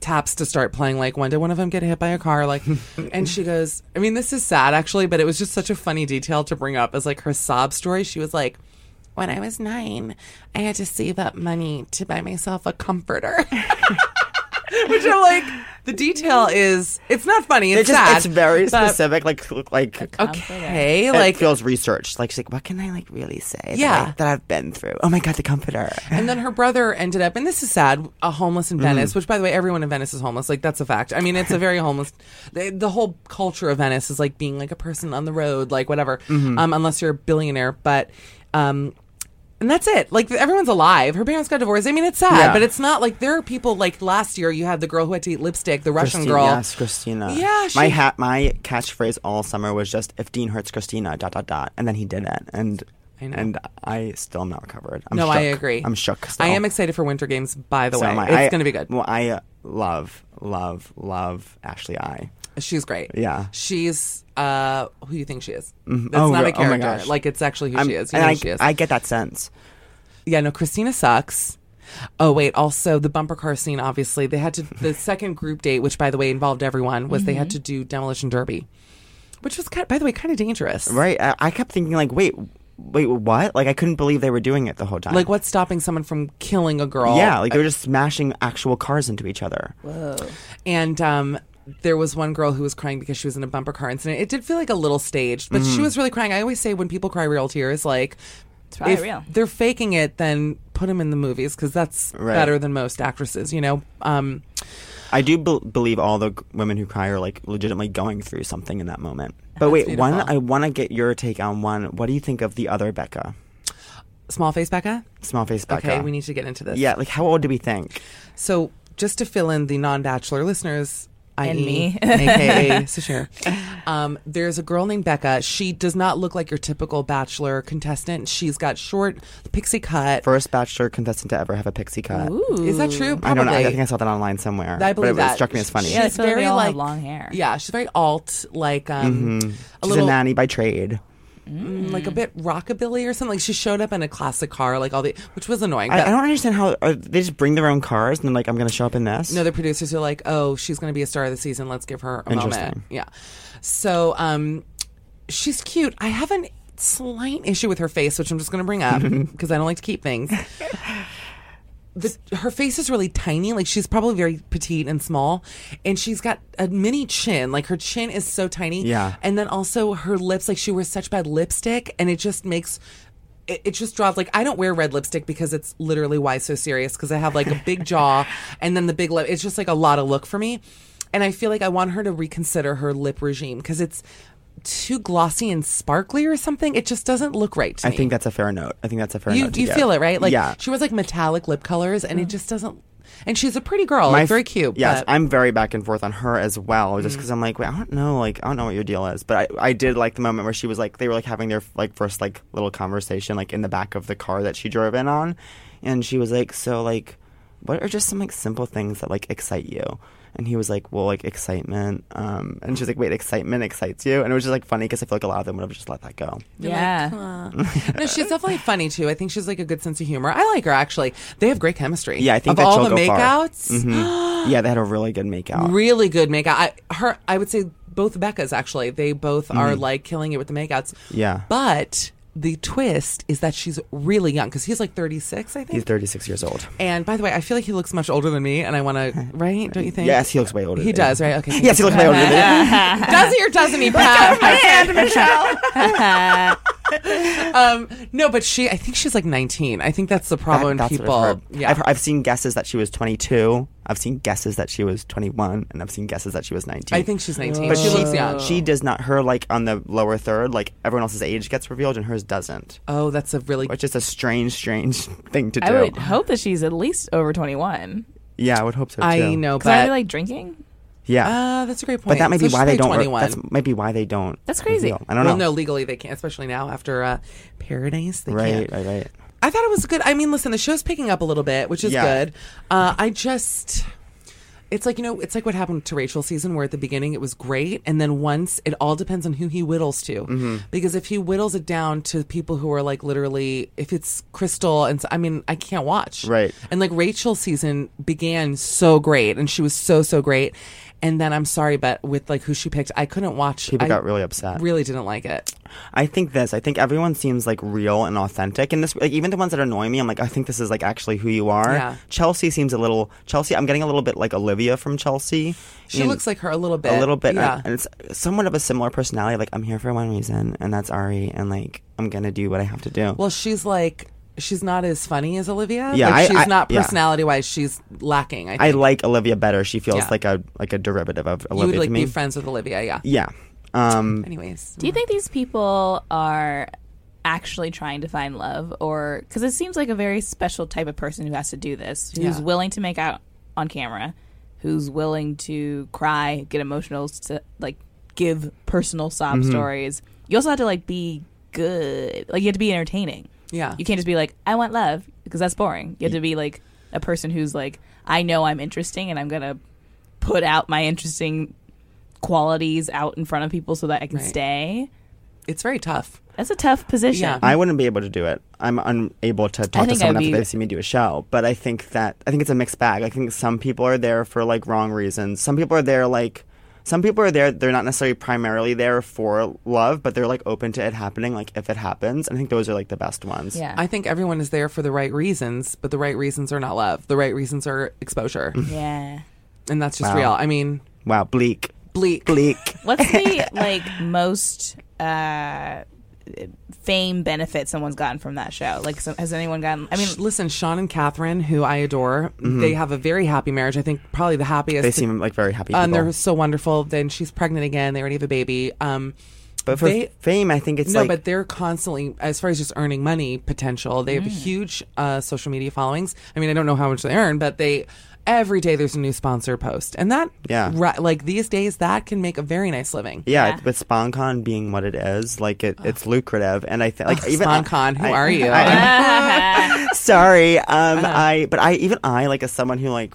taps to start playing. Like when did one of them get hit by a car? Like, (laughs) and she goes, I mean, this is sad actually, but it was just such a funny detail to bring up as like her sob story. She was like. When I was nine, I had to save up money to buy myself a comforter. (laughs) (laughs) (laughs) Which I'm like, the detail is, it's not funny. It's It's just sad. it's very but- specific. Like look like Okay, it like feels researched. Like she's like, what can I like really say? that Yeah. I- that I've been through. Oh my god, the comforter. And then her brother ended up, and this is sad, a homeless in Venice, which, by the way, everyone in Venice is homeless. Like, that's a fact. I mean, it's a very homeless. The, the whole culture of Venice is like being like a person on the road, like whatever, um, unless you're a billionaire. But, um, and that's it. Like everyone's alive. Her parents got divorced. I mean, it's sad, Yeah. but it's not like there are people like last year. You had the girl who had to eat lipstick, the Russian girl. Yes, Kristina. Yeah, my hat. My catchphrase all summer was just "If Dean hurts Kristina, dot dot dot," and then he did it, and I know. and I still am not recovered. I'm no, I agree. I'm shook. I am excited for Winter Games. By the So way, it's going to be good. Well, I love, love, love Ashley I. She's great. Yeah. she's uh, who you think she is. That's Oh, not re- a oh my character. gosh. like it's actually who I'm- she is. You know I, who she is. I get that sense. Yeah, no, Kristina sucks. Oh wait, also the bumper car scene. Obviously, they had to. The (laughs) second group date, which by the way involved everyone, was they had to do demolition derby, which was kind by the way kind of dangerous. Right? I, I kept thinking like, wait, wait, what? Like I couldn't believe they were doing it the whole time. Like what's stopping someone from killing a girl? Yeah, like they were just smashing actual cars into each other. Whoa. And um, there was one girl who was crying because she was in a bumper car incident. It did feel like a little staged, but Mm-hmm. she was really crying. I always say when people cry real tears, like probably if real. they're faking it, then put them in the movies because that's Right. better than most actresses. You know. Um, I do be- believe all the g- women who cry are like legitimately going through something in that moment. But wait, one. I want to get your take on one. What do you think of the other Becca, small face Becca. small face Becca? Okay, we need to get into this. Yeah, like how old do we think? So, just to fill in the non bachelor listeners, i.e., And me. (laughs) aka (laughs) Sasheer. Um, there's a girl named Becca. She does not look like your typical bachelor contestant. She's got short pixie cut. First bachelor contestant to ever have a pixie cut. Is that true? I don't know. I think I saw that online somewhere. I believe but it, that. it struck me as funny. Yeah, She's so they very like long hair. Yeah, she's very alt, like um, a She's a little nanny by trade. Mm, like a bit rockabilly or something. Like she showed up in a classic car, like all the, which was annoying. I, but- I don't understand how uh, they just bring their own cars and they're like, I'm going to show up in this. No, the producers are like, "Oh, she's going to be a star of the season. Let's give her a moment." Yeah. So, um, she's cute. I have a slight issue with her face, which I'm just going to bring up (laughs) because I don't like to keep things. The, her face is really tiny. Like she's probably very petite and small, and she's got a mini chin. Like her chin is so tiny. Yeah. And then also her lips. Like she wears such bad lipstick, and it just makes it, it just draws like I don't wear red lipstick because it's literally why so serious because I have like a big jaw (laughs) and then the big lip. It's just like a lot of look for me, and I feel like I want her to reconsider her lip regime because it's too glossy and sparkly or something. It just doesn't look right to I me. think that's a fair note. I think that's a fair you note. to you give. feel it right? Like yeah. she wears like metallic lip colors and it just doesn't. And she's a pretty girl, My like f- very cute. Yes, but- Mm. I'm very back and forth on her as well, just because I'm like, wait, I don't know, like, I don't know what your deal is, but I, I did like the moment where she was like, they were like having their like first like little conversation like in the back of the car that she drove in on, and she was like, so like, what are just some like simple things that like excite you? And he was like, well, like excitement, um, and she's like, wait, excitement excites you, and it was just like funny because I feel like a lot of them would have just let that go. Yeah. (laughs) no, she's definitely funny too. I think she's like a good sense of humor. I like her actually. They have great chemistry. Yeah, I think of that all she'll the go far. makeouts. Mhm. (gasps) yeah, they had a really good makeout. really good makeout. I her I would say both Becca's actually. They both are Mhm. like killing it with the makeouts. Yeah. But the twist is that she's really young because he's like 36, I think. He's 36 years old. and by the way, I feel like he looks much older than me, and I want (laughs) to, right? Don't you think? Yes, he looks way older. He than does, me. right? Okay. (laughs) Yes, he looks way older than me. (laughs) does he or doesn't he, Pat? (laughs) um, no, but she, I think she's like 19. I think that's the problem. That- when that's people, I've heard. yeah, I've, I've seen guesses that she was 22. I've seen guesses that she was 21, and I've seen guesses that she was 19. I think she's 19. But she, she looks young. She does not. Her like on the lower third, like everyone else's age gets revealed, and hers doesn't. oh, that's a really Which is a strange, strange (laughs) thing to do. I would hope that she's at least over 21. yeah, I would hope so too. I know, Because I but like drinking. Yeah, uh, that's a great point. but that might be why they don't. 21. That's might be why they don't. That's crazy. reveal. I don't well, know. no, legally they can't, especially now after uh, Paradise. They right, can't. right, right. I thought it was good. I mean, listen, the show's picking up a little bit, which is Yeah. good. Uh, I just. It's like, you know, it's like what happened to Rachel's season where at the beginning it was great. And then once it all depends on who he whittles to. Mm-hmm. Because if he whittles it down to people who are like literally, if it's Krystal, and so, I mean, I can't watch. Right. And like Rachel's season began so great and she was so, so great. And then I'm sorry, but with like who she picked, I couldn't watch. People I got really upset. Really didn't like it. I think this. I think everyone seems like real and authentic, and this, like even the ones that annoy me, I'm like, I think this is like actually who you are. Yeah. Chelsea seems a little Chelsea. I'm getting a little bit like Olivia from Chelsea. She And looks like her a little bit. a little bit, Yeah. and, and it's somewhat of a similar personality. Like I'm here for one reason, and that's Arie, and like I'm gonna do what I have to do. Well, she's like she's not as funny as Olivia. Yeah, like, I- she's I- not yeah. personality wise. She's lacking. I, think. I like Olivia better. She feels Yeah. like a like a derivative of you Olivia would like to me. be friends with Olivia. Yeah. yeah. Um, Anyways, Do you think these people are actually trying to find love, or because it seems like a very special type of person who has to do this, who's Yeah. willing to make out on camera, who's willing to cry, get emotional, to, like give personal sob Mm-hmm. stories. You also have to like be good, like you have to be entertaining. Yeah. you can't just be like, I want love, because that's boring. You have to be like a person who's like, I know I'm interesting, and I'm gonna put out my interesting qualities out in front of people so that I can Right. stay. it's very tough. That's a tough position. Yeah. I wouldn't be able to do it. I'm unable to talk to think someone I'd after be- they see me do a show. But I think that I think it's a mixed bag. I think some people are there for like wrong reasons. Some people are there like some people are there. They're not necessarily primarily there for love, but they're like open to it happening. Like if it happens, I think those are like the best ones. Yeah. I think everyone is there for the right reasons, but the right reasons are not love. The right reasons are exposure, yeah. and that's just Wow. real. I mean, Wow, bleak, bleak. bleak. What's the like most uh fame benefit someone's gotten from that show? Like, so, has anyone gotten? I mean, listen, Sean and Catherine, who I adore, they have a very happy marriage. I think probably the happiest. Mm-hmm. They seem like very happy. Uh, and people. they're so wonderful. Then she's pregnant again. They already have a baby. Um, but for they- fame, I think it's no, like but they're constantly, as far as just earning money potential, they have huge uh, social media followings. I mean, I don't know how much they earn, but they, every day there's a new sponsor post, and that Yeah. ri- like these days that can make a very nice living. Yeah, Yeah. with sponcon being what it is, like it, it's lucrative, and I think like Ugh, even sponcon, who I- are you? I- (laughs) (laughs) sorry, um, Uh-huh. I but I even I like as someone who like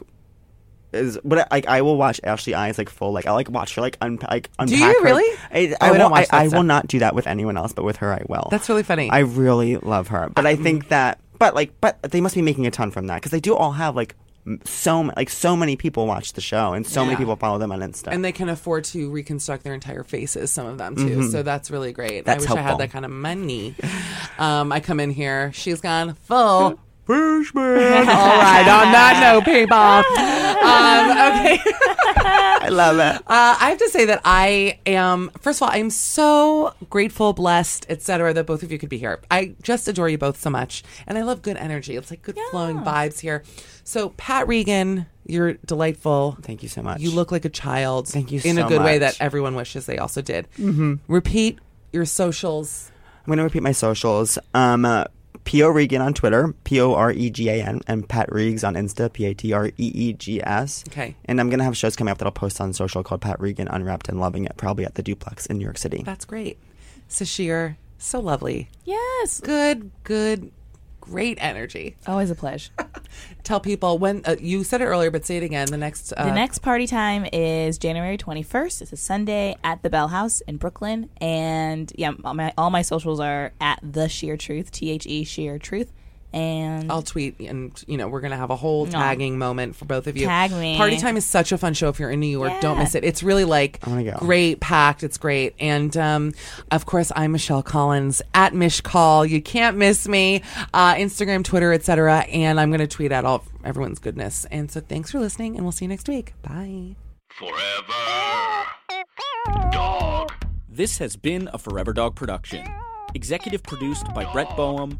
is but I- like I will watch Ashley Eyes like full like I like watch her like un- like unpack Do you her- really? I, Oh, I I, don't won't, watch that I, I stuff. will not do that with anyone else, but with her I will. That's really funny. I really love her, but I think that but like but they must be making a ton from that because they do all have like m- so like so many people watch the show and so many people follow them on Insta. and they can afford to reconstruct their entire faces. Some of them too, so that's really great. Mm-hmm. That's I wish I had that kind of money. (laughs) Um, I come in here, she's gone full. (laughs) Fishman. (laughs) All right, on that note, people. Um, (laughs) okay. I love it. Uh, I have to say that I am, first of all, I'm so grateful, blessed, etc., that both of you could be here. I just adore you both so much. And I love good energy. It's like good flowing vibes here. So, Pat Regan, you're delightful. Thank you so much. You look like a child. Thank you In a so good way that everyone wishes they also did. Mm-hmm. Repeat your socials. I'm going to repeat my socials. Um, uh, P.O. Regan on Twitter, P O R E G A N, and Pat Reegs on Insta, P A T R E E G S. Okay. And I'm going to have shows coming up that I'll post on social called Pat Regan Unwrapped and Loving It, probably at the Duplex in New York City. That's great. Sasheer, so lovely. yes. Good, good, great energy. Always a pleasure. (laughs) Tell people when, uh, you said it earlier, but say it again. The next. Uh, The next party time is January 21st. It's a Sunday at the Bell House in Brooklyn. And yeah, all my, all my socials are at the Sheer Truth, T H E Sheer Truth. And I'll tweet, and you know we're gonna have a whole No. tagging moment for both of you. Tag me. Party time is such a fun show. If you're in New York, don't Yeah. miss it. It's really like wanna go. great, packed. It's great, and um, of course I'm Michelle Collins at Michcoll. You can't miss me. Uh, Instagram, Twitter, etc. And I'm gonna tweet out all everyone's goodness. And so thanks for listening, and we'll see you next week. Bye. Forever. Dog. This has been a Forever Dog production. Executive produced by Brett Boehm,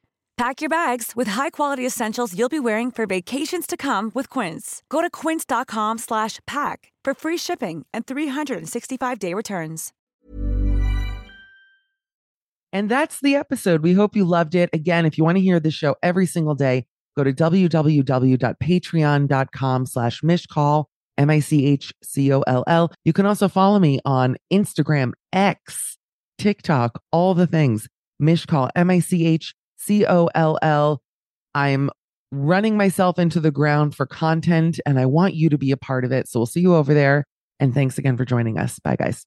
Pack your bags with high-quality essentials you'll be wearing for vacations to come with Quince. Go to quince.com slash pack for free shipping and 365-day returns. And that's the episode. We hope you loved it. Again, if you want to hear the show every single day, go to www.patreon.com slash michcoll, M-I-C-H-C-O-L-L. You can also follow me on Instagram, X, TikTok, all the things. Michcoll, M-I-C-H-C-O-L-L. I'm running myself into the ground for content and I want you to be a part of it. So we'll see you over there. And thanks again for joining us. Bye, guys.